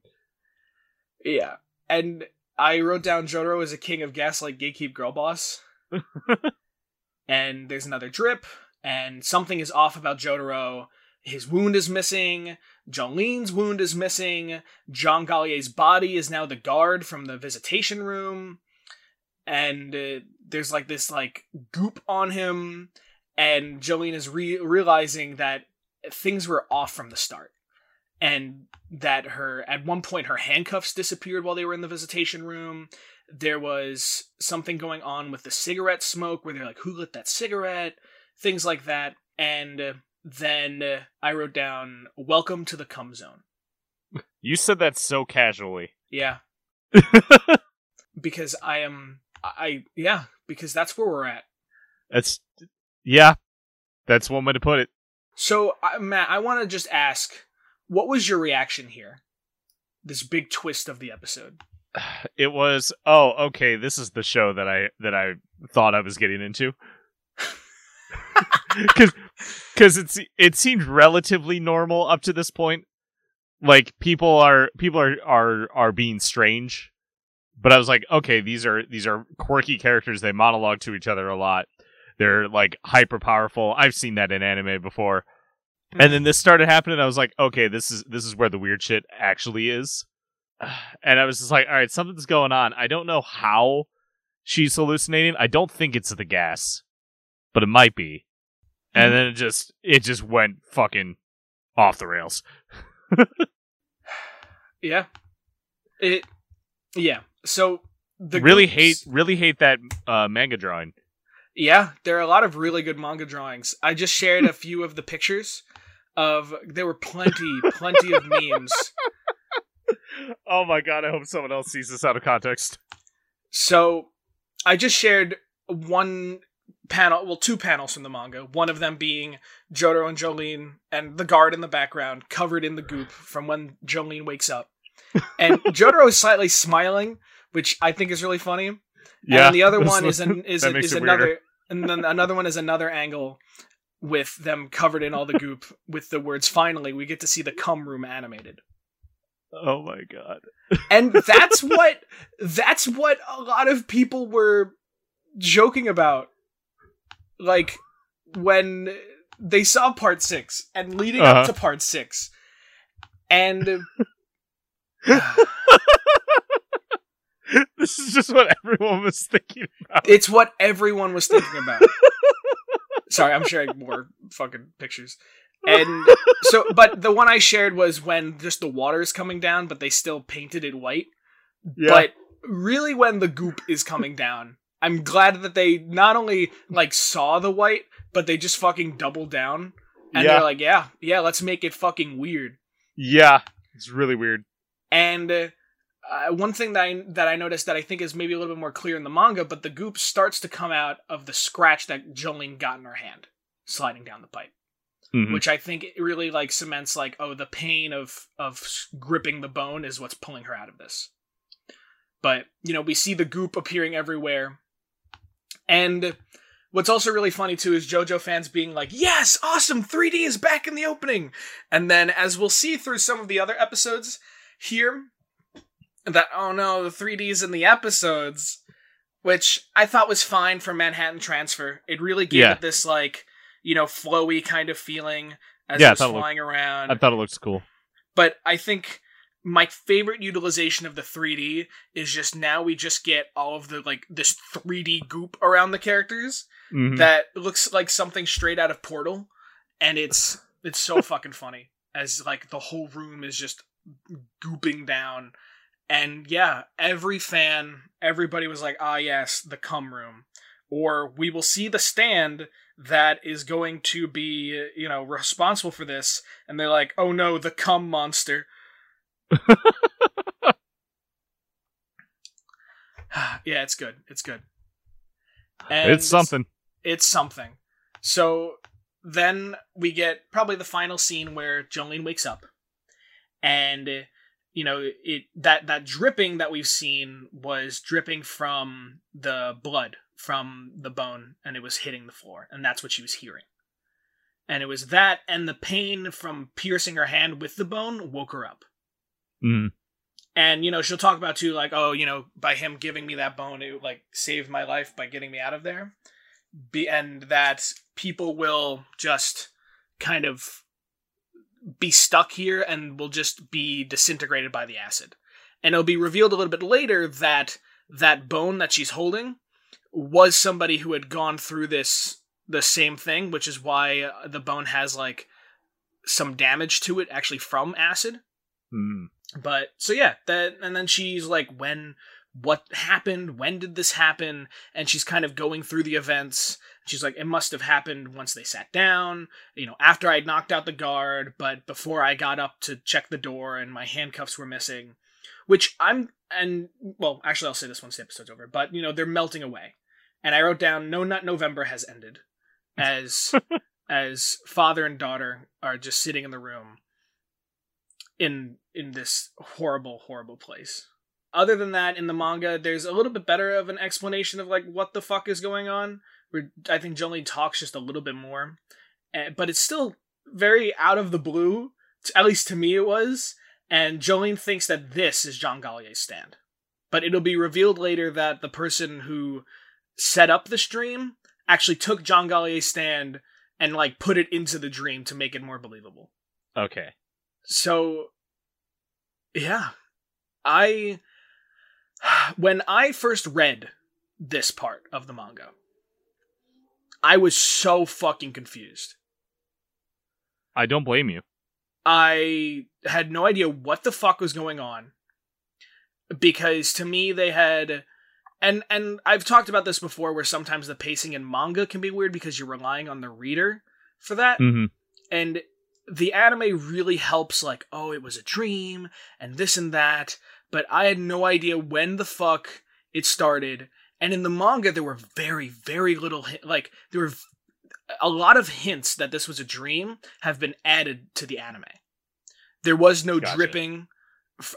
Yeah. And I wrote down Jotaro as a king of gaslight gatekeep girl boss. *laughs* and there's another drip, and something is off about Jotaro. His wound is missing. Jolyne's wound is missing. Johngalli A's body is now the guard from the visitation room. And uh, there's like this like goop on him. And Jolyne is re- realizing that things were off from the start. And that her, at one point, her handcuffs disappeared while they were in the visitation room. There was something going on with the cigarette smoke where they're like, who lit that cigarette? Things like that. And uh, then uh, I wrote down, welcome to the cum zone. *laughs* You said that so casually. Yeah. *laughs* because I am, I, yeah, because that's where we're at. That's yeah, that's one way to put it. So, uh, Matt, I want to just ask, what was your reaction here? This big twist of the episode. *sighs* It was oh okay, this is the show that I that I thought I was getting into. *laughs* *laughs* Cuz cuz it's it seemed relatively normal up to this point. Like people are people are are are being strange. But I was like, okay, these are these are quirky characters. They monologue to each other a lot. They're like hyper powerful. I've seen that in anime before. And then this started happening. I was like, okay, this is this is where the weird shit actually is. *sighs* And I was just like, all right, something's going on. I don't know how she's hallucinating. I don't think it's the gas, but it might be. And then it just it just went fucking off the rails. *sighs* Yeah. It, yeah. So, the really goops- hate really hate that uh, manga drawing. Yeah, there are a lot of really good manga drawings. I just shared a *laughs* few of the pictures of there were plenty, plenty of memes. *laughs* Oh my god! I hope someone else sees this out of context. So I just shared one panel, well, two panels from the manga. One of them being Jotaro and Jolyne and the guard in the background, covered in the goop from when Jolyne wakes up. *laughs* And Jotaro is slightly smiling, which I think is really funny. Yeah, and the other *laughs* one is an, is, a, is another, weirder. and then another one is another angle with them covered in all the goop *laughs* with the words. Finally, we get to see the cum room animated. Oh my god! and that's *laughs* what that's what a lot of people were joking about like when they saw part 6 and leading up Uh-huh. to part 6 and *laughs* *sighs* this is just what everyone was thinking about. it's what everyone was thinking about sorry i'm sharing more fucking pictures *laughs* and so but the one i shared was when just the water is coming down but they still painted it white yeah, But really, when the goop is coming down, I'm glad that they not only like saw the white, but they just fucking doubled down and yeah, they're like, yeah, yeah, let's make it fucking weird. yeah. It's really weird. And uh, one thing that I that I noticed that I think is maybe a little bit more clear in the manga, but the goop starts to come out of the scratch that Jolyne got in her hand, sliding down the pipe. Mhm. Which I think really like cements like, oh, the pain of of gripping the bone is what's pulling her out of this. But you know, we see the goop appearing everywhere, and what's also really funny too is JoJo fans being like, "Yes, awesome, 3D is back in the opening," and then as we'll see through some of the other episodes here, that oh no, the 3D is in the episodes, which I thought was fine for Manhattan Transfer. It really gave Yeah. it this like you know flowy kind of feeling as Yeah, I it was thought it looked- flying around I thought it looked cool. but I think my favorite utilization of the 3D is just now we just get all of the like this 3D goop around the characters Mhm. that looks like something straight out of Portal, and it's it's so *laughs* fucking funny as like the whole room is just gooping down, and yeah, every fan, everybody was like, ah yes, the cum room, or we will see the stand that is going to be you know responsible for this, and they're like, oh no, the cum monster. *sighs* yeah, it's good. It's good. And it's something. it's something. So then we get probably the final scene where Jolyne wakes up, and you know it that that dripping that we've seen was dripping from the blood from the bone, and it was hitting the floor, and that's what she was hearing. And it was that, and the pain from piercing her hand with the bone woke her up. Mhm. And you know she'll talk about too, like, oh, you know, by him giving me that bone, it like saved my life by getting me out of there be and that people will just kind of be stuck here and will just be disintegrated by the acid. And it'll be revealed a little bit later that that bone that she's holding was somebody who had gone through this the same thing, which is why uh, the bone has like some damage to it actually from acid. Mhm. But so yeah, that and then she's like, when what happened? When did this happen? And she's kind of going through the events. She's like, it must have happened once they sat down, you know, after I'd knocked out the guard, but before I got up to check the door and my handcuffs were missing. Which I'm and well, actually I'll say this once the episode's over, but you know, they're melting away. And I wrote down No Nut November has ended. As *laughs* as father and daughter are just sitting in the room in in this horrible horrible place other than that in the manga there's a little bit better of an explanation of like what the fuck is going on where i think jolyne talks just a little bit more but it's still very out of the blue at least to me it was and jolyne thinks that this is Johngalli A's stand. But it'll be revealed later that the person who set up the stream actually took Johngalli A's stand and like put it into the dream to make it more believable. Okay. so yeah. I *sighs* when i first read this part of the manga i was so fucking confused. I don't blame you. i had no idea what the fuck was going on because to me they had and and i've talked about this before where sometimes the pacing in manga can be weird because you're relying on the reader for that. Hmm and the anime really helps like oh it was a dream and this and that but i had no idea when the fuck it started and in the manga there were very very little like there were a lot of hints that this was a dream have been added to the anime. There was no Gotcha. dripping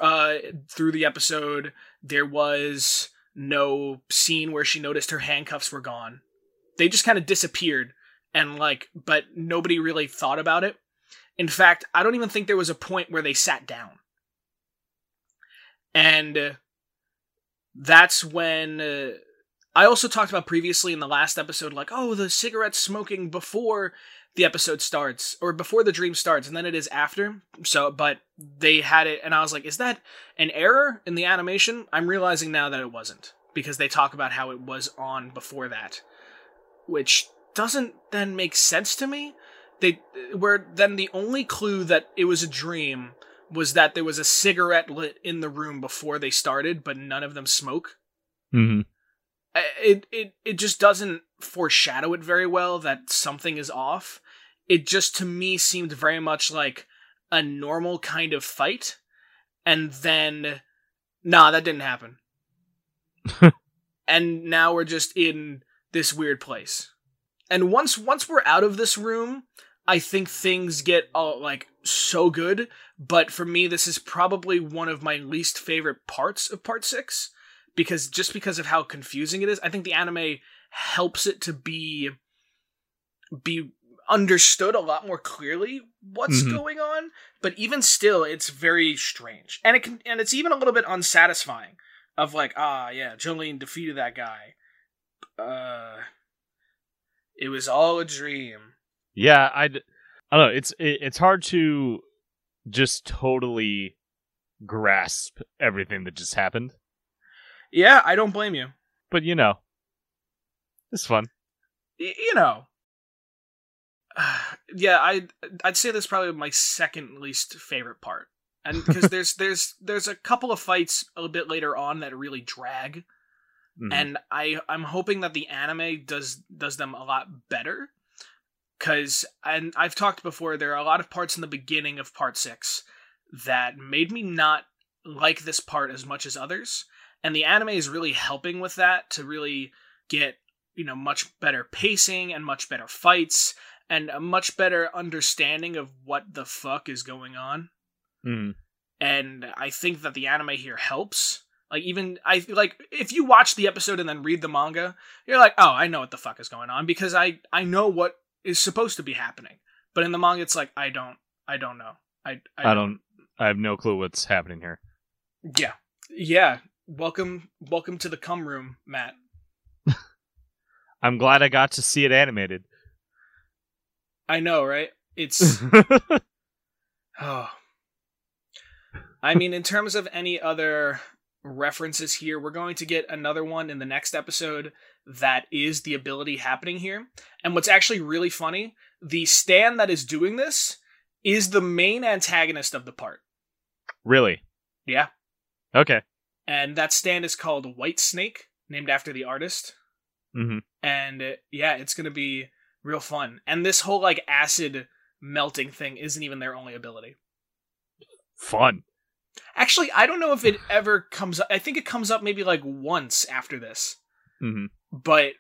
uh, through the episode. There was no scene where she noticed her handcuffs were gone. They just kind of disappeared and like but nobody really thought about it. In fact i don't even think there was a point where they sat down. And uh, that's when uh, i also talked about previously in the last episode like oh the cigarette smoking before the episode starts or before the dream starts and then it is after so but they had it and i was like is that an error in the animation i'm realizing now that it wasn't because they talk about how it was on before that which doesn't then make sense to me. They where then the only clue that it was a dream was that there was a cigarette lit in the room before they started, but none of them smoke. hmm I- It it it just doesn't foreshadow it very well that something is off. It just to me seemed very much like a normal kind of fight, and then nah, that didn't happen. *laughs* and now we're just in this weird place. And once once we're out of this room, I think things get all like so good. But for me, this is probably one of my least favorite parts of part six because just because of how confusing it is, I think the anime helps it to be be understood a lot more clearly what's Mhm. going on. But even still, it's very strange, and it can and it's even a little bit unsatisfying. Of like, ah, yeah, Jolyne defeated that guy. Uh, it was all a dream. Yeah, I, I don't know. It's it, it's hard to just totally grasp everything that just happened. Yeah, I don't blame you. But you know, it's fun. Y- you know. *sighs* yeah, I I'd say that's probably my second least favorite part. And because *laughs* there's there's there's a couple of fights a bit later on that really drag. Mhm. and I I'm hoping that the anime does does them a lot better cuz and I've talked before there are a lot of parts in the beginning of part 6 that made me not like this part as much as others and the anime is really helping with that to really get you know much better pacing and much better fights and a much better understanding of what the fuck is going on Mhm. and I think that the anime here helps. Like even I like if you watch the episode and then read the manga, you're like, oh, I know what the fuck is going on because I I know what is supposed to be happening. But in the manga, it's like I don't I don't know. I I, I don't. I have no clue what's happening here. Yeah, yeah. Welcome welcome to the cum room, Matt. *laughs* I'm glad I got to see it animated. I know, right? It's *laughs* oh. I mean, in terms of any other references here, we're going to get another one in the next episode that is the ability happening here. And what's actually really funny, the stand that is doing this is the main antagonist of the part. really? Yeah. Okay. And that stand is called Whitesnake, named after the artist. hmm And uh, yeah, it's going to be real fun. And this whole like acid melting thing isn't even their only ability. Fun. Actually, I don't know if it *sighs* ever comes up. I think it comes up maybe like once after this. hmm but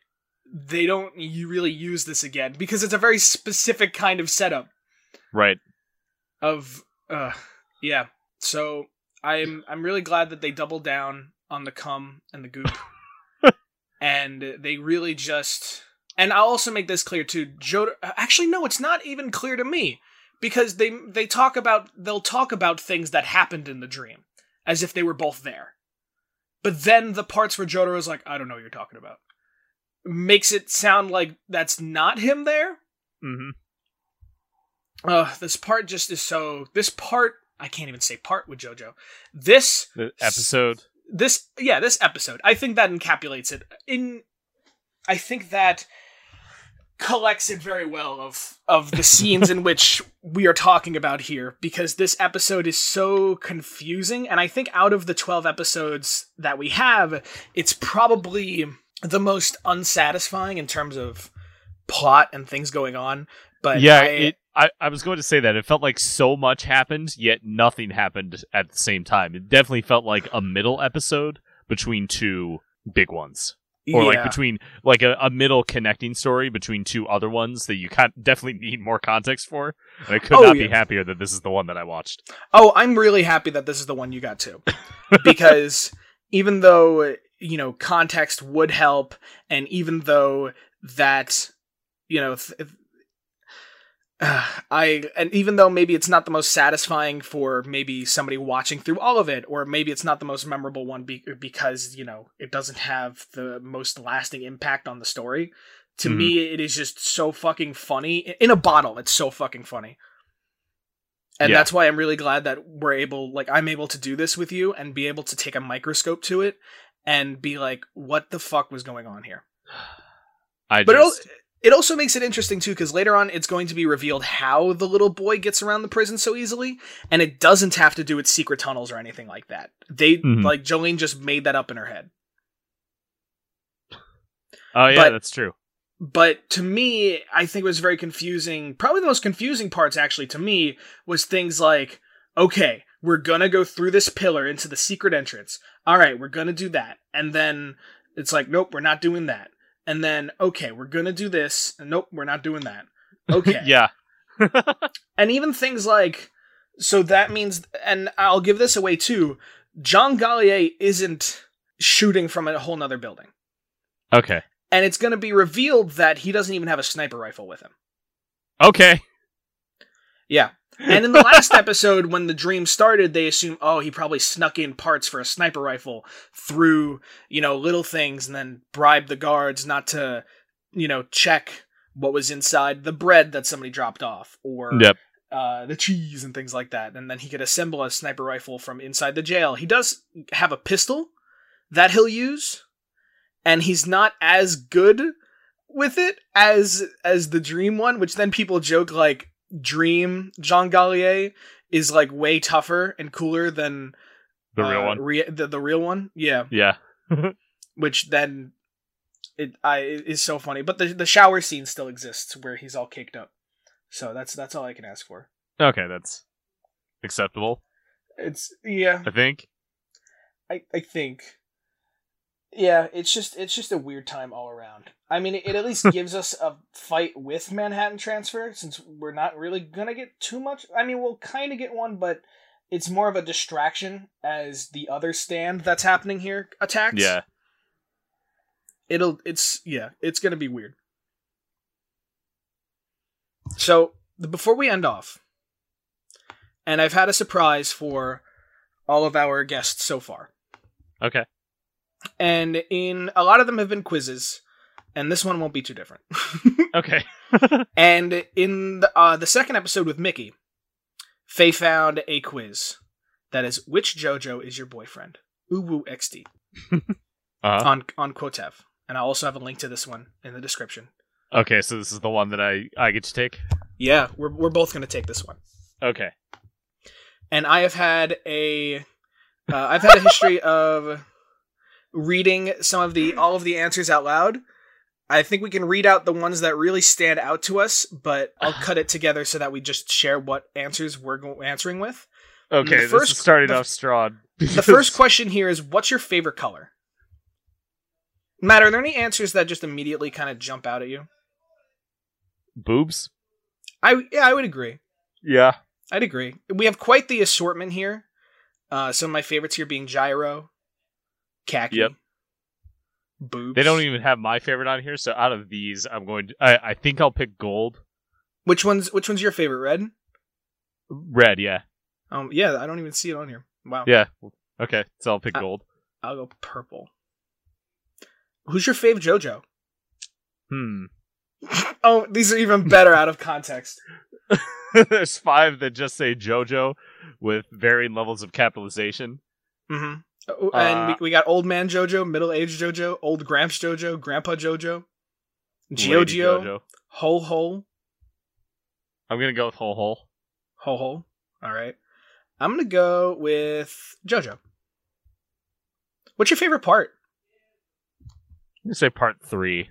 they don't you really use this again because it's a very specific kind of setup Right. of uh yeah so i'm i'm really glad that they doubled down on the cum and the goop. *laughs* And they really just and i'll also make this clear too Jotaro actually no it's not even clear to me. Because they they talk about they'll talk about things that happened in the dream as if they were both there. But then the parts where Jotaro's like i don't know what you're talking about makes it sound like that's not him there. Mm-hmm. uh this part just is so this part i can't even say part with jojo this The episode. this yeah this episode i think that encapsulates it in i think that collects it very well of of the *laughs* scenes in which we are talking about here because this episode is so confusing and i think out of the 12 episodes that we have it's probably the most unsatisfying in terms of plot and things going on but yeah, I- it. I, I was going to say that it felt like so much happened, yet nothing happened at the same time. It definitely felt like a middle episode between two big ones, or like between like a, a middle connecting story between two other ones that you definitely need more context for. And I could Oh, not be happier that this is the one that I watched. Oh, I'm really happy that this is the one you got too. *laughs* because even though, you know, context would help, and even though that, you know, th- uh, *sighs* I, and even though maybe it's not the most satisfying for maybe somebody watching through all of it, or maybe it's not the most memorable one be- because, you know, it doesn't have the most lasting impact on the story. To Mhm. me, it is just so fucking funny. In a bottle, it's so fucking funny and Yeah. that's why I'm really glad that we're able, like, I'm able to do this with you and be able to take a microscope to it and be like, what the fuck was going on here? I But just it also makes it interesting too, because later on it's going to be revealed how the little boy gets around the prison so easily, and it doesn't have to do with secret tunnels or anything like that. They Mhm. like Jolyne just made that up in her head. oh yeah, but- that's true. but to me i think it was very confusing probably the most confusing parts actually to me was things like okay we're gonna go through this pillar into the secret entrance all right we're gonna do that and then it's like nope we're not doing that and then okay we're gonna do this and nope we're not doing that. *laughs* Okay. Yeah, *laughs* and even things like so that means and i'll give this away too Johngalli A isn't shooting from a whole nother building. Okay, and it's going to be revealed that he doesn't even have a sniper rifle with him. Okay. Yeah. And in the last episode, when the dream started, they assume, oh, he probably snuck in parts for a sniper rifle through, you know, little things and then bribed the guards not to, you know, check what was inside the bread that somebody dropped off or Yep. uh, the cheese and things like that, and then he could assemble a sniper rifle from inside the jail. He does have a pistol that he'll use, and he's not as good with it as as the Dream one, which then people joke like Dream Jean Gallier is like way tougher and cooler than The real uh, one. Re- the the real one, yeah. Yeah. *laughs* Which then it I it is so funny, but the the shower scene still exists where he's all caked up. So that's that's all I can ask for. Okay, that's acceptable. It's yeah, I think. I I think. Yeah, it's just it's just a weird time all around. I mean, it, at least *laughs* gives us a fight with Manhattan Transfer since we're not really gonna get too much. I mean, we'll kind of get one, but it's more of a distraction as the other stand that's happening here attacks. Yeah. it'll it's yeah it's gonna be weird so before we end off and i've had a surprise for all of our guests so far Okay. And in a lot of them have been quizzes and this one won't be too different *laughs* Okay. *laughs* and in the, uh, the second episode with mickey faye found a quiz that is which jojo is your boyfriend uwu xd *laughs* Uh-huh. on on quotev and i also have a link to this one in the description Okay, so this is the one that I I get to take. Yeah, we're we're both going to take this one. Okay. And I have had a uh, I've had a history of reading some of the all of the answers out loud. I think we can read out the ones that really stand out to us, but I'll *sighs* cut it together so that we just share what answers we're go- answering with. Okay, The first- the- off strong. The first *laughs* question here is what's your favorite color? Matt, are there any answers that just immediately kind of jump out at you? boobs. I yeah, I would agree. Yeah. I'd agree. We have quite the assortment here. Uh, some of my favorites here being gyro, khaki, Yep. boobs. They don't even have my favorite on here, so out of these, I'm going. To, I I think I'll pick gold. Which one's Which one's your favorite? Red. Red, yeah, Um, yeah, I don't even see it on here. Wow. yeah. Okay, so I'll pick Uh, gold. I'll go purple. Who's your fave JoJo? Hmm. *laughs* Oh, these are even better out of context. *laughs* There's five that just say JoJo with varying levels of capitalization. Mm-hmm. And Uh, we, we got old man JoJo, middle aged JoJo, old Gramps JoJo, Grandpa JoJo, Giorgio, JoJo. Ho Ho, I'm gonna go with whole hole. Ho Ho. All right. I'm gonna go with JoJo. What's your favorite part? I'm gonna say part three,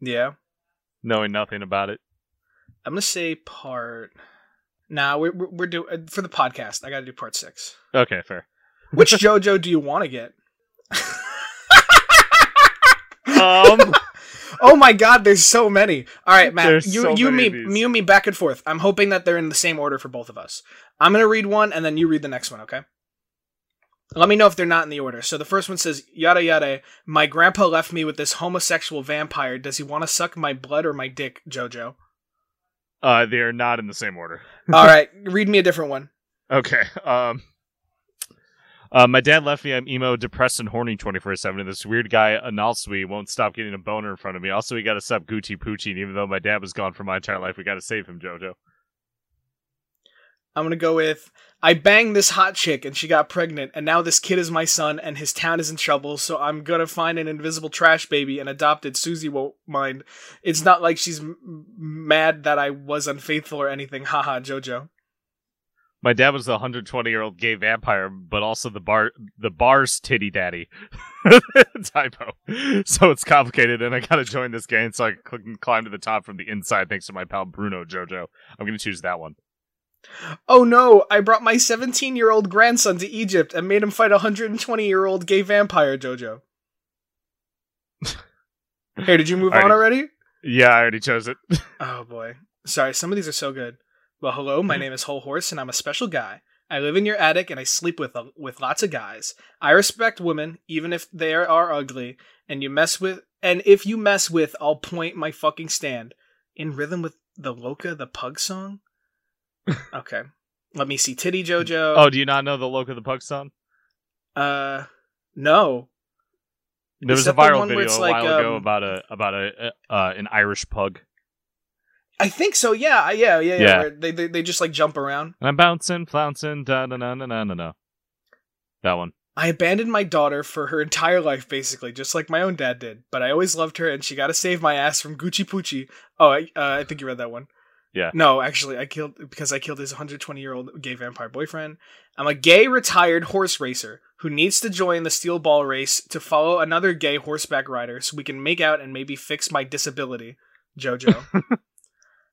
Yeah. knowing nothing about it. I'm gonna say part. Nah, we're we're, we're doing for the podcast. I gotta do part six. Okay, fair. Which JoJo do you want to get? Um, *laughs* Oh my God, there's so many. All right, Matt, There's you so you me many of these. you me back and forth. I'm hoping that they're in the same order for both of us. I'm gonna read one and then you read the next one. Okay. Let me know if they're not in the order. So the first one says, yada yada, my grandpa left me with this homosexual vampire. Does he want to suck my blood or my dick, Jojo? uh, they are not in the same order. All *laughs* right, read me a different one. Okay. Um. Uh, my dad left me. I'm emo, depressed, and horny 24 7. And this weird guy, Analsui, won't stop getting a boner in front of me. Also, we got to stop Gucci Poochie. And even though my dad was gone for my entire life, we got to save him, JoJo. I'm gonna go with I banged this hot chick and she got pregnant, and now this kid is my son and his town is in trouble, so I'm gonna find an invisible trash baby and adopt it. Susie won't mind. It's not like she's m- mad that I was unfaithful or anything. Haha, Jojo. My dad was the 120 year old gay vampire, but also the bar the bar's titty daddy. *laughs* Typo. So it's complicated, and I gotta join this game so I can climb to the top from the inside thanks to my pal Bruno JoJo. I'm gonna choose that one. Oh no, I brought my 17 year old grandson to Egypt and made him fight a 120 year old gay vampire, Jojo. *laughs* Hey, did you move on already? Yeah, I already chose it. *laughs* Oh boy. Sorry, some of these are so good. Well, hello, my name is Hol Horse and I'm a special guy. I live in your attic and I sleep with with lots of guys. I respect women even if they are, ugly and you mess with and if you mess with I'll point my fucking stand in rhythm with the Loca the pug song. Okay. Let me see Titty *laughs* Jojo. oh, do you not know the Loca the Pug song? Uh no. There was a that viral video a like, while ago um, about a about a uh, an Irish pug. I think so. Yeah, yeah, yeah, yeah. Yeah. they, they they just like jump around. And I'm bouncing, flouncing, da da da da da da da. That one. I abandoned my daughter for her entire life, basically, just like my own dad did. But I always loved her, and she got to save my ass from Gucci Poochie. Oh, I, uh, I think you read that one. Yeah. No, actually, I killed because I killed his 120 year old gay vampire boyfriend. I'm a gay retired horse racer who needs to join the steel ball race to follow another gay horseback rider so we can make out and maybe fix my disability. Jojo. *laughs*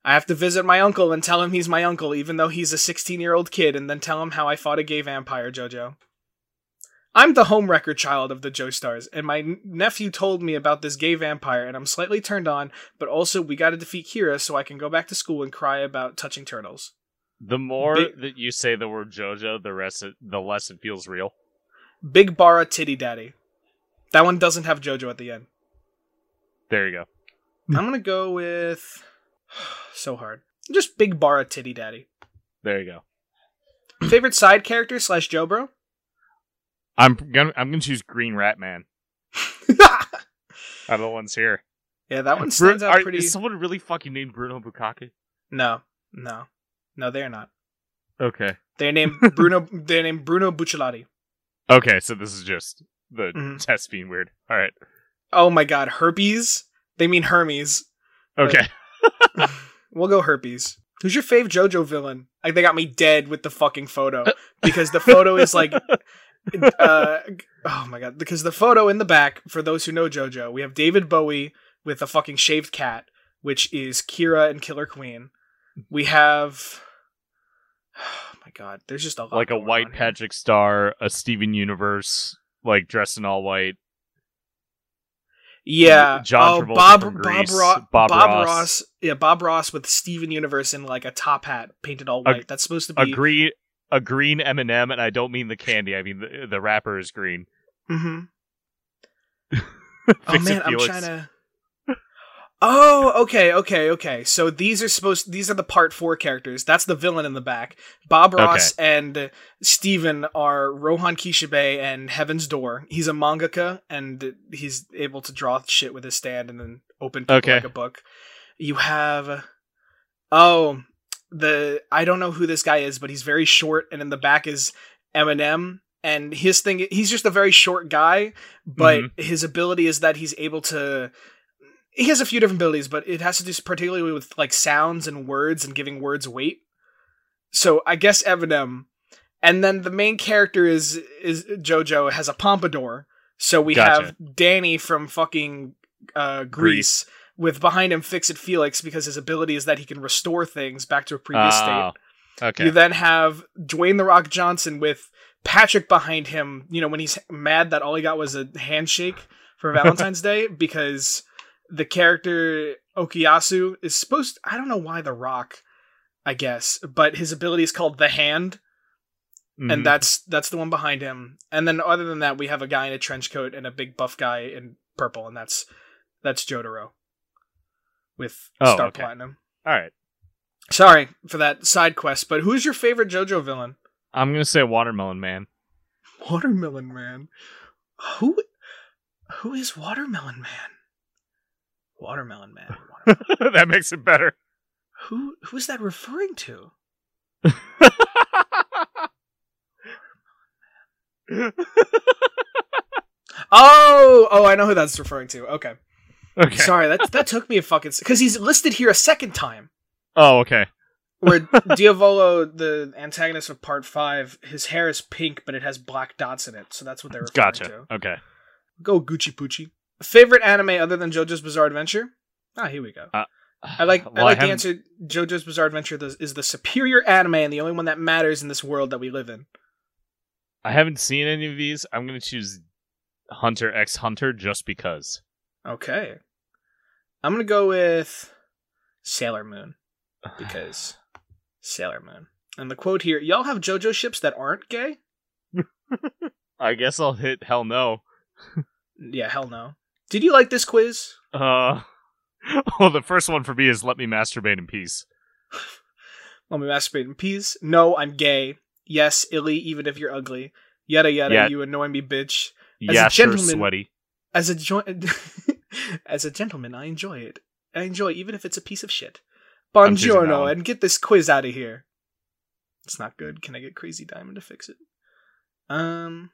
I have to visit my uncle and tell him he's my uncle, even though he's a 16 year old kid, and then tell him how I fought a gay vampire, Jojo. I'm the homewrecker child of the Joestars, and my n- nephew told me about this gay vampire, and I'm slightly turned on, but also we gotta defeat Kira so I can go back to school and cry about touching turtles. The more Big- that you say the word JoJo, the rest it, the less it feels real. Big Bara Titty Daddy. That one doesn't have JoJo at the end. There you go. I'm gonna go with. *sighs* so hard. Just Big Bara Titty Daddy. There you go. *clears throat* Favorite side character slash Joe Bro? I'm gonna I'm gonna choose Green Rat Man. *laughs* Out of the ones here. yeah, that one Bru- stands out are- pretty. Is someone really fucking named Bruno Bukake? No, no, no. They're not. Okay. They're named *laughs* Bruno. they're named Bruno Bucciarati. Okay, so this is just the Mhm. test being weird. All right. Oh my God, herpes. They mean Hermes. Okay. We'll go herpes. Who's your fave JoJo villain? Like they got me dead with the fucking photo *laughs* because the photo is like, uh, oh my god! Because the photo in the back, for those who know JoJo, we have David Bowie with a fucking shaved cat, which is Kira and Killer Queen. We have, oh my god, there's just a lot like a white here. Patrick Star, a Steven Universe, like dressed in all white. Yeah, John oh, Travolta Bob from Bob, Ro- Bob Bob Ross. Ross. Yeah, Bob Ross with Steven Universe in like a top hat painted all A- white. That's supposed to be A green, a green M and m and I don't mean the candy. I mean the, the wrapper is green. hmm *laughs* Oh man, I'm trying to. Oh, okay, okay, okay. So these are supposed. These are the part four characters. That's the villain in the back. Bob Ross and Steven are Rohan Kishibe and Heaven's Door. He's a mangaka and he's able to draw shit with his stand and then open people Okay. like a book. You have. Oh, the I don't know who this guy is, but he's very short, and in the back is Eminem. And his thing, he's just a very short guy, but Mm-hmm. his ability is that he's able to. He has a few different abilities, but it has to do particularly with like sounds and words and giving words weight. So I guess Eminem, and then the main character is is JoJo has a pompadour. So we Gotcha. have Danny from fucking uh, Grease, with behind him Fix It Felix because his ability is that he can restore things back to a previous Oh, state. Okay. You then have Dwayne the Rock Johnson with Patrick behind him. You know when he's mad that all he got was a handshake for *laughs* Valentine's Day because the character Okuyasu is supposed. I don't know why the Rock. I guess, but his ability is called the Hand, Mhm. and that's that's the one behind him. And then other than that, we have a guy in a trench coat and a big buff guy in purple, and that's that's Jotaro with Oh, Star okay. Platinum. all right. Sorry for that side quest, but who's your favorite JoJo villain? I'm gonna say Watermelon Man. Watermelon Man. Who who is Watermelon Man? Watermelon Man. *laughs* Water- that makes it better. who who is that referring to? *laughs* Oh, oh, I know who that's referring to. Okay. okay. Sorry, that that took me a fucking because he's listed here a second time. Oh, okay. Where *laughs* Diavolo, the antagonist of Part Five, his hair is pink, but it has black dots in it, so that's what they're referring Gotcha. to. Okay. Go Gucci Poochie. Favorite anime other than JoJo's Bizarre Adventure? Ah, here we go. I like Well, I like the answer. JoJo's Bizarre Adventure is- is the superior anime and the only one that matters in this world that we live in. I haven't seen any of these. I'm gonna choose Hunter X Hunter just because. Okay, I'm gonna go with Sailor Moon *sighs* because Sailor Moon. And the quote here: "Y'all have JoJo ships that aren't gay." *laughs* I guess I'll hit hell no. Yeah, hell no. Did you like this quiz? Uh, *laughs* well, the first one for me is let me masturbate in peace. *laughs* Let me masturbate in peace. No, I'm gay. Yes, illy, even if you're ugly. Yada yada, Yeah. you annoy me, bitch. As a yeah, sure, gentleman- sweaty. As a jo- *laughs* as a gentleman, I enjoy it. I enjoy it, even if it's a piece of shit. I'm choosing that Buongiorno, and get this quiz out of here. It's not good. Can I get Crazy Diamond to fix it? Um,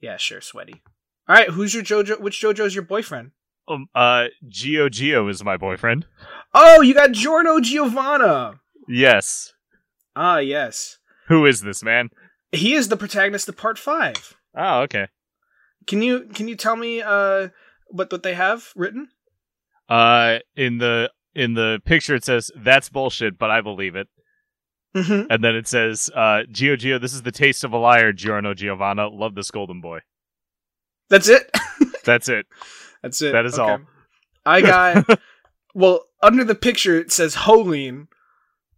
yeah, sure, sweaty. All right, who's your JoJo? Which JoJo is your boyfriend? Um, uh, Gio Gio is my boyfriend. Oh, you got Giorno Giovanna. Yes. Ah, yes, Who is this man? he is the protagonist of Part Five. Oh, okay. Can you can you tell me uh what what they have written? Uh, in the in the picture it says that's bullshit, but I believe it. Mm-hmm. And then it says, uh, Gio Gio, this is the taste of a liar, Giorno Giovanna. Love this golden boy. That's it. *laughs* That's it. That's it. That is all. I got *laughs* well under the picture it says Holeen,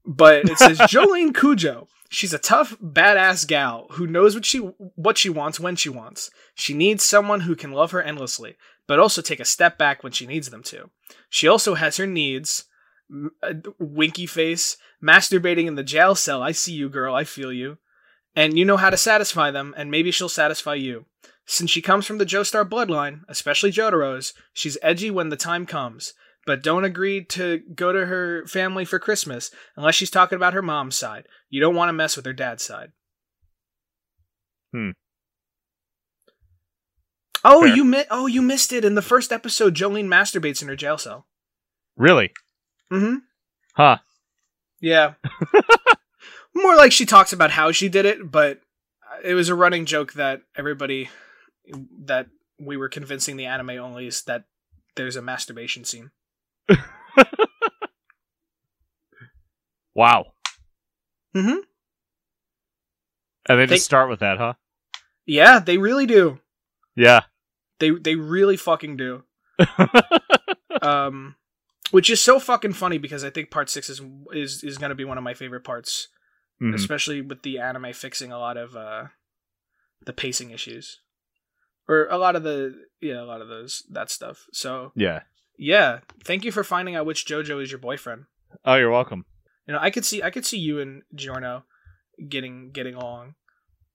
but it says *laughs* Jolyne Cujoh. She's a tough, badass gal who knows what she what she wants when she wants. She needs someone who can love her endlessly, but also take a step back when she needs them to. She also has her needs. M- uh, winky face, masturbating in the jail cell. I see you, girl. I feel you. And you know how to satisfy them, and maybe she'll satisfy you. Since she comes from the Joestar bloodline, especially Jotaro's, she's edgy when the time comes, but don't agree to go to her family for Christmas unless she's talking about her mom's side. You don't want to mess with her dad's side. Hmm. Oh, Fair. you mi- oh you missed it in the first episode. Jolyne masturbates in her jail cell. Really? Mm-hmm. Huh. Yeah. *laughs* More like she talks about how she did it, but it was a running joke that everybody that we were convincing the anime onlys that there's a masturbation scene. *laughs* Wow. Mm-hmm. And they They- just start with that, huh? Yeah, they really do. Yeah. They they really fucking do. *laughs* Um, which is so fucking funny because I think part six is is is gonna be one of my favorite parts, Mhm. especially with the anime fixing a lot of uh the pacing issues, or a lot of the yeah a lot of those that stuff. So Yeah. yeah, thank you for finding out which JoJo is your boyfriend. Oh, you're welcome. You know, I could see I could see you and Giorno getting getting along.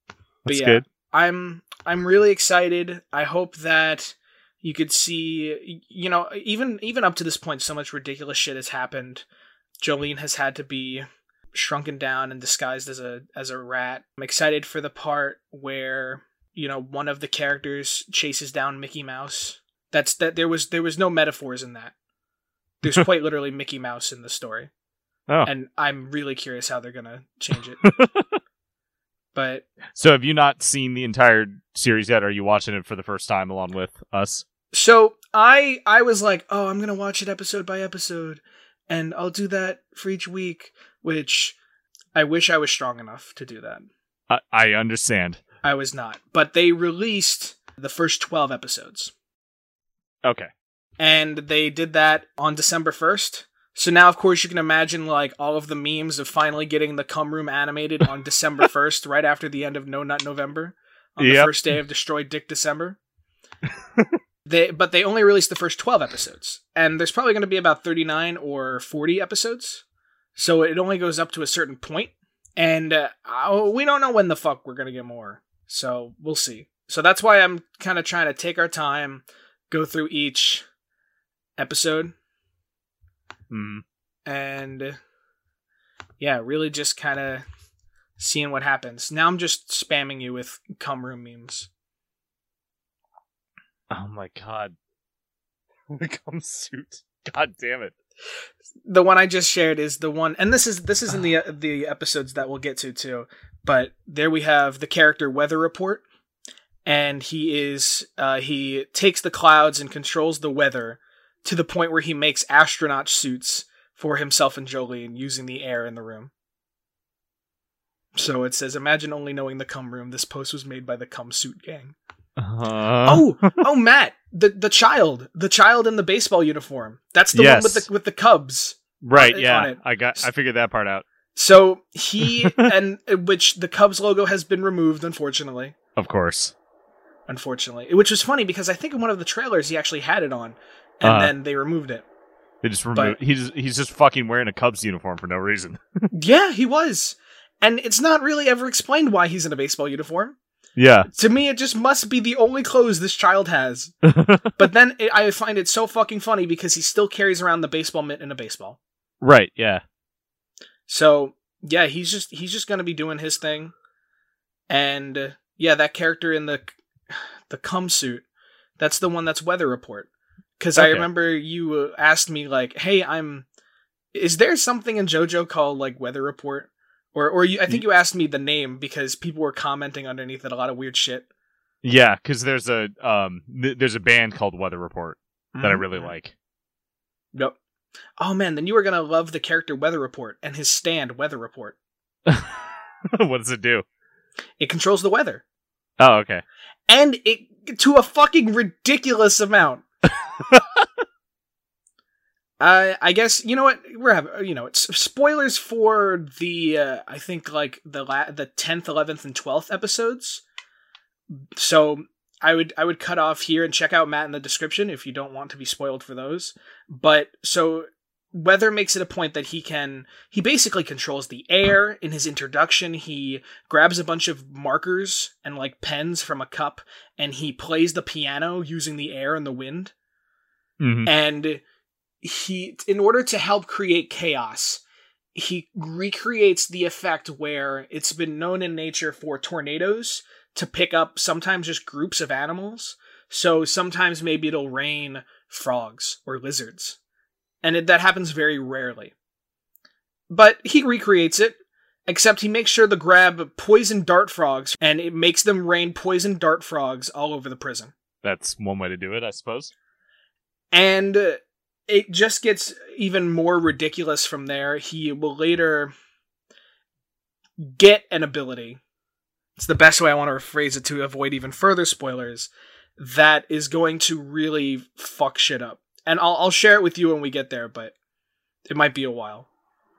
But That's yeah, good. I'm I'm really excited. I hope that you could see you know even even up to this point so much ridiculous shit has happened. Jolyne has had to be shrunken down and disguised as a as a rat. I'm excited for the part where you know one of the characters chases down Mickey Mouse. That's that there was there was no metaphors in that. There's *laughs* quite literally Mickey Mouse in the story Oh. and I'm really curious how they're gonna change it. *laughs* but so have you not seen the entire series yet? Are you watching it for the first time along with us? so I I was like, oh, I'm gonna watch it episode by episode, and I'll do that for each week. Which I wish I was strong enough to do that. I, I understand. I was not, but they released the first twelve episodes, Okay. and they did that on December first. So now, of course, you can imagine like all of the memes of finally getting the cum room animated on December *laughs* first, right after the end of No Nut November, on the first day of Destroy Dick December. *laughs* they but they only released the first twelve episodes, and there's probably going to be about thirty nine or forty episodes. So it only goes up to a certain point, and uh, oh, we don't know when the fuck we're going to get more. So we'll see. So that's why I'm kind of trying to take our time, go through each episode Mm. and yeah, really just kind of seeing what happens. Now I'm just spamming you with cum room memes. Oh my god. *laughs* Become suit. God damn it. The one I just shared is the one, and this is this is in the the episodes that we'll get to too. But there we have the character Weather Report, and he is uh, he takes the clouds and controls the weather to the point where he makes astronaut suits for himself and Jolyne using the air in the room. So it says, "Imagine only knowing the cum room. This post was made by the cum suit gang." Uh, Oh, oh, Matt, the the child, the child in the baseball uniform. That's the Yes. one with the with the Cubs. right, on- on yeah. it. I got I figured that part out. So he *laughs* and which the Cubs logo has been removed, unfortunately. Of course. Unfortunately, which was funny because I think in one of the trailers he actually had it on, and Uh. then they removed it. They just But- removed he's he's just fucking wearing a Cubs uniform for no reason. *laughs* Yeah, he was, and it's not really ever explained why he's in a baseball uniform. Yeah. To me, it just must be the only clothes this child has. *laughs* But then it, I find it so fucking funny because he still carries around the baseball mitt in a baseball. right, yeah. So yeah, he's just he's just gonna be doing his thing, and uh, yeah, that character in the the cum suit, that's the one that's Weather Report. Because I remember you uh, asked me like, "Hey, I'm." Is there something in JoJo called like Weather Report? Or, or you, I think you asked me the name because people were commenting underneath it a lot of weird shit. Yeah, because there's a um th- there's a band called Weather Report that I really like. Yep. Oh man, then you are gonna love the character Weather Report and his stand Weather Report. *laughs* what does it do? It controls the weather. Oh, okay. and it to a fucking ridiculous amount. *laughs* I I guess you know what we're having. You know, it's spoilers for the uh, I think like the la- the tenth, eleventh, and twelfth episodes. So I would I would cut off here and check out Matt in the description if you don't want to be spoiled for those. But so Weather makes it a point that he can he basically controls the air in his introduction. He grabs a bunch of markers and like pens from a cup and he plays the piano using the air and the wind Mhm. and he in order to help create chaos he recreates the effect where it's been known in nature for tornadoes to pick up sometimes just groups of animals so sometimes maybe it'll rain frogs or lizards and it, that happens very rarely but he recreates it except he makes sure to grab poison dart frogs and it makes them rain poison dart frogs all over the prison That's one way to do it, I suppose. and uh, it just gets even more ridiculous from there. He will later get an ability. It's the best way I want to rephrase it to avoid even further spoilers. That is going to really fuck shit up. And I'll, I'll share it with you when we get there, but it might be a while.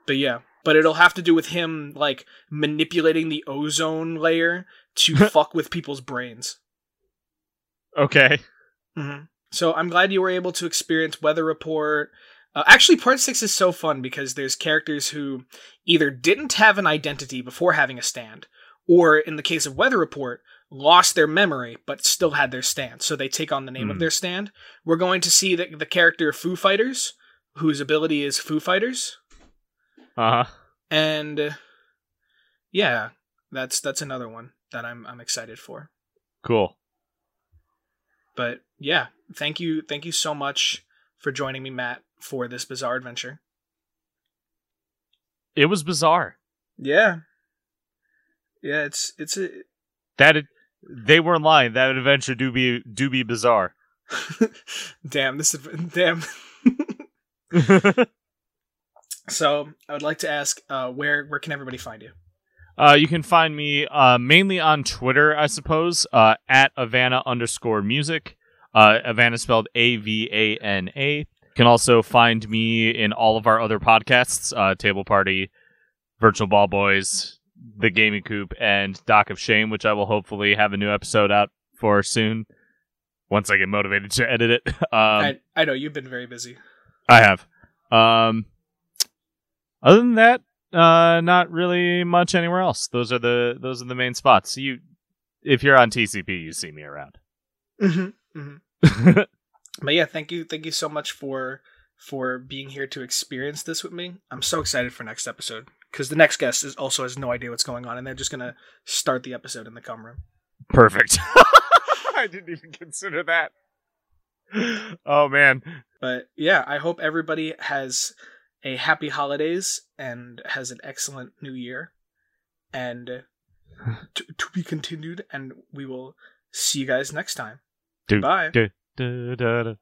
But yeah. But it'll have to do with him, like, manipulating the ozone layer to *laughs* fuck with people's brains. Okay. hmm So I'm glad you were able to experience Weather Report. Uh, actually, Part 6 is so fun because there's characters who either didn't have an identity before having a stand, or in the case of Weather Report, lost their memory but still had their stand. So they take on the name of Hmm. their stand. We're going to see the, the character Foo Fighters, whose ability is Foo Fighters. Uh huh. And uh, yeah, that's that's another one that I'm I'm excited for. Cool. But yeah, thank you, thank you so much for joining me, Matt, for this bizarre adventure. It was bizarre. Yeah, yeah, it's it's a That it, they weren't lying. That adventure do be do be bizarre. *laughs* damn this is damn. *laughs* so I would like to ask, uh, where where can everybody find you? Uh, you can find me uh, mainly on Twitter, I suppose, uh, at Avana underscore music. Uh, Avana spelled A V A N A. You can also find me in all of our other podcasts uh, Table Party, Virtual Ball Boys, The Gaming Coop, and Dock of Shame, which I will hopefully have a new episode out for soon once I get motivated to edit it. *laughs* Um, I I know you've been very busy. I have. Um, other than that, uh, not really much anywhere else. Those are the those are the main spots. You, if you're on TCP, you see me around. Mm-hmm. Mm-hmm. *laughs* But yeah, thank you, thank you so much for for being here to experience this with me. I'm so excited for next episode because the next guest is also has no idea what's going on, and they're just gonna start the episode in the cum room. Perfect. *laughs* *laughs* I didn't even consider that. Oh man. But yeah, I hope everybody has a happy holidays and has an excellent new year, and *laughs* to, to be continued. And we will see you guys next time. Do- Bye. do-.